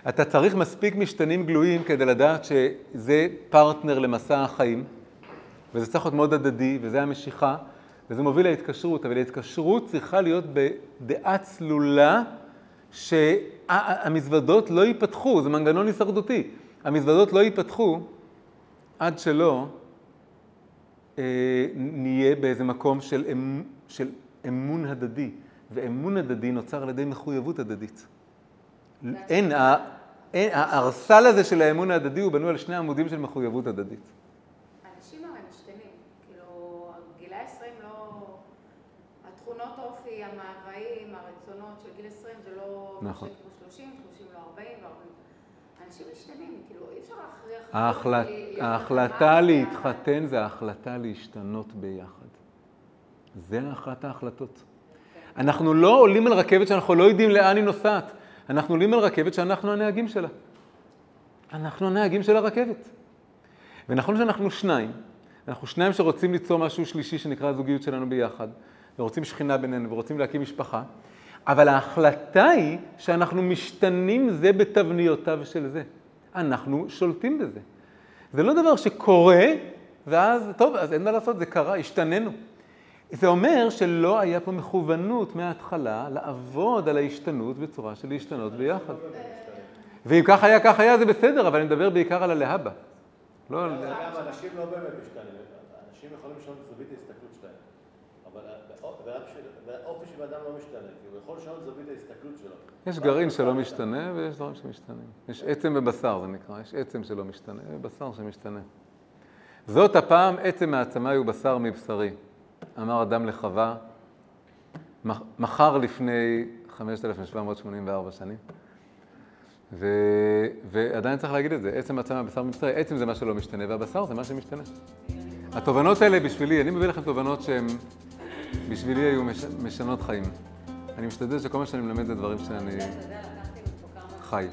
אתה צריך מספיק משתנים גלויים כדי לדעת שזה פרטנר למסע החיים, וזה צריך להיות מאוד הדדי, וזה המשיכה, וזה מוביל להתקשרות, אבל ההתקשרות צריכה להיות בדעה צלולה שהמזוודות לא ייפתחו, זה מנגנון הישרדותי. המזוודות לא ייפתחו עד שלא נהיה באיזה מקום של, אמ, של אמון הדדי, ואמון הדדי נוצר על ידי מחויבות הדדית. אין, אין, הארסל הזה של האמון ההדדי הוא בנוי על שני עמודים של מחויבות הדדית. אנשים הרי משתנים, כאילו, גילאי 20 לא... התכונות אופי, המאוויים, הרצונות של גיל 20 זה לא... נכון. כמו 30, 30 לא 40 ו-40. אנשים משתנים, כאילו, אי אפשר להכריח... ההחלט, להיות ההחלטה להתחתן זה ההחלטה להשתנות ביחד. זה אחת ההחלטות. אנחנו לא עולים על רכבת שאנחנו לא יודעים לאן היא נוסעת. אנחנו עולים על רכבת שאנחנו הנהגים שלה. אנחנו הנהגים של הרכבת. ונכון שאנחנו שניים, אנחנו שניים שרוצים ליצור משהו שלישי שנקרא הזוגיות שלנו ביחד, ורוצים שכינה בינינו ורוצים להקים משפחה, אבל ההחלטה היא שאנחנו משתנים זה בתבניותיו של זה. אנחנו שולטים בזה. זה לא דבר שקורה, ואז, טוב, אז אין מה לעשות, זה קרה, השתננו. זה אומר שלא היה פה מכוונות מההתחלה לעבוד על ההשתנות בצורה של להשתנות ביחד. ואם כך היה, כך היה, זה בסדר, אבל אני מדבר בעיקר על הלהבא. לא על... אנשים לא באמת משתנים. אנשים יכולים לשנות את זווית ההסתכלות שלהם. אבל האופי של האדם לא משתנה, כי הוא יכול לשנות זווית ההסתכלות שלו. יש גרעין שלא משתנה ויש דברים שמשתנים. יש עצם בבשר, זה נקרא, יש עצם שלא משתנה, ובשר שמשתנה. זאת הפעם עצם מעצמי הוא בשר מבשרי. אמר אדם לחווה, מחר לפני 5,784 שנים. ו... ועדיין צריך להגיד את זה, עצם עצם הבשר מבשרי, עצם זה מה שלא משתנה, והבשר זה מה שמשתנה. התובנות האלה בשבילי, אני מביא לכם תובנות שהן בשבילי היו מש... משנות חיים. אני משתדל שכל מה שאני מלמד זה דברים שאני חי.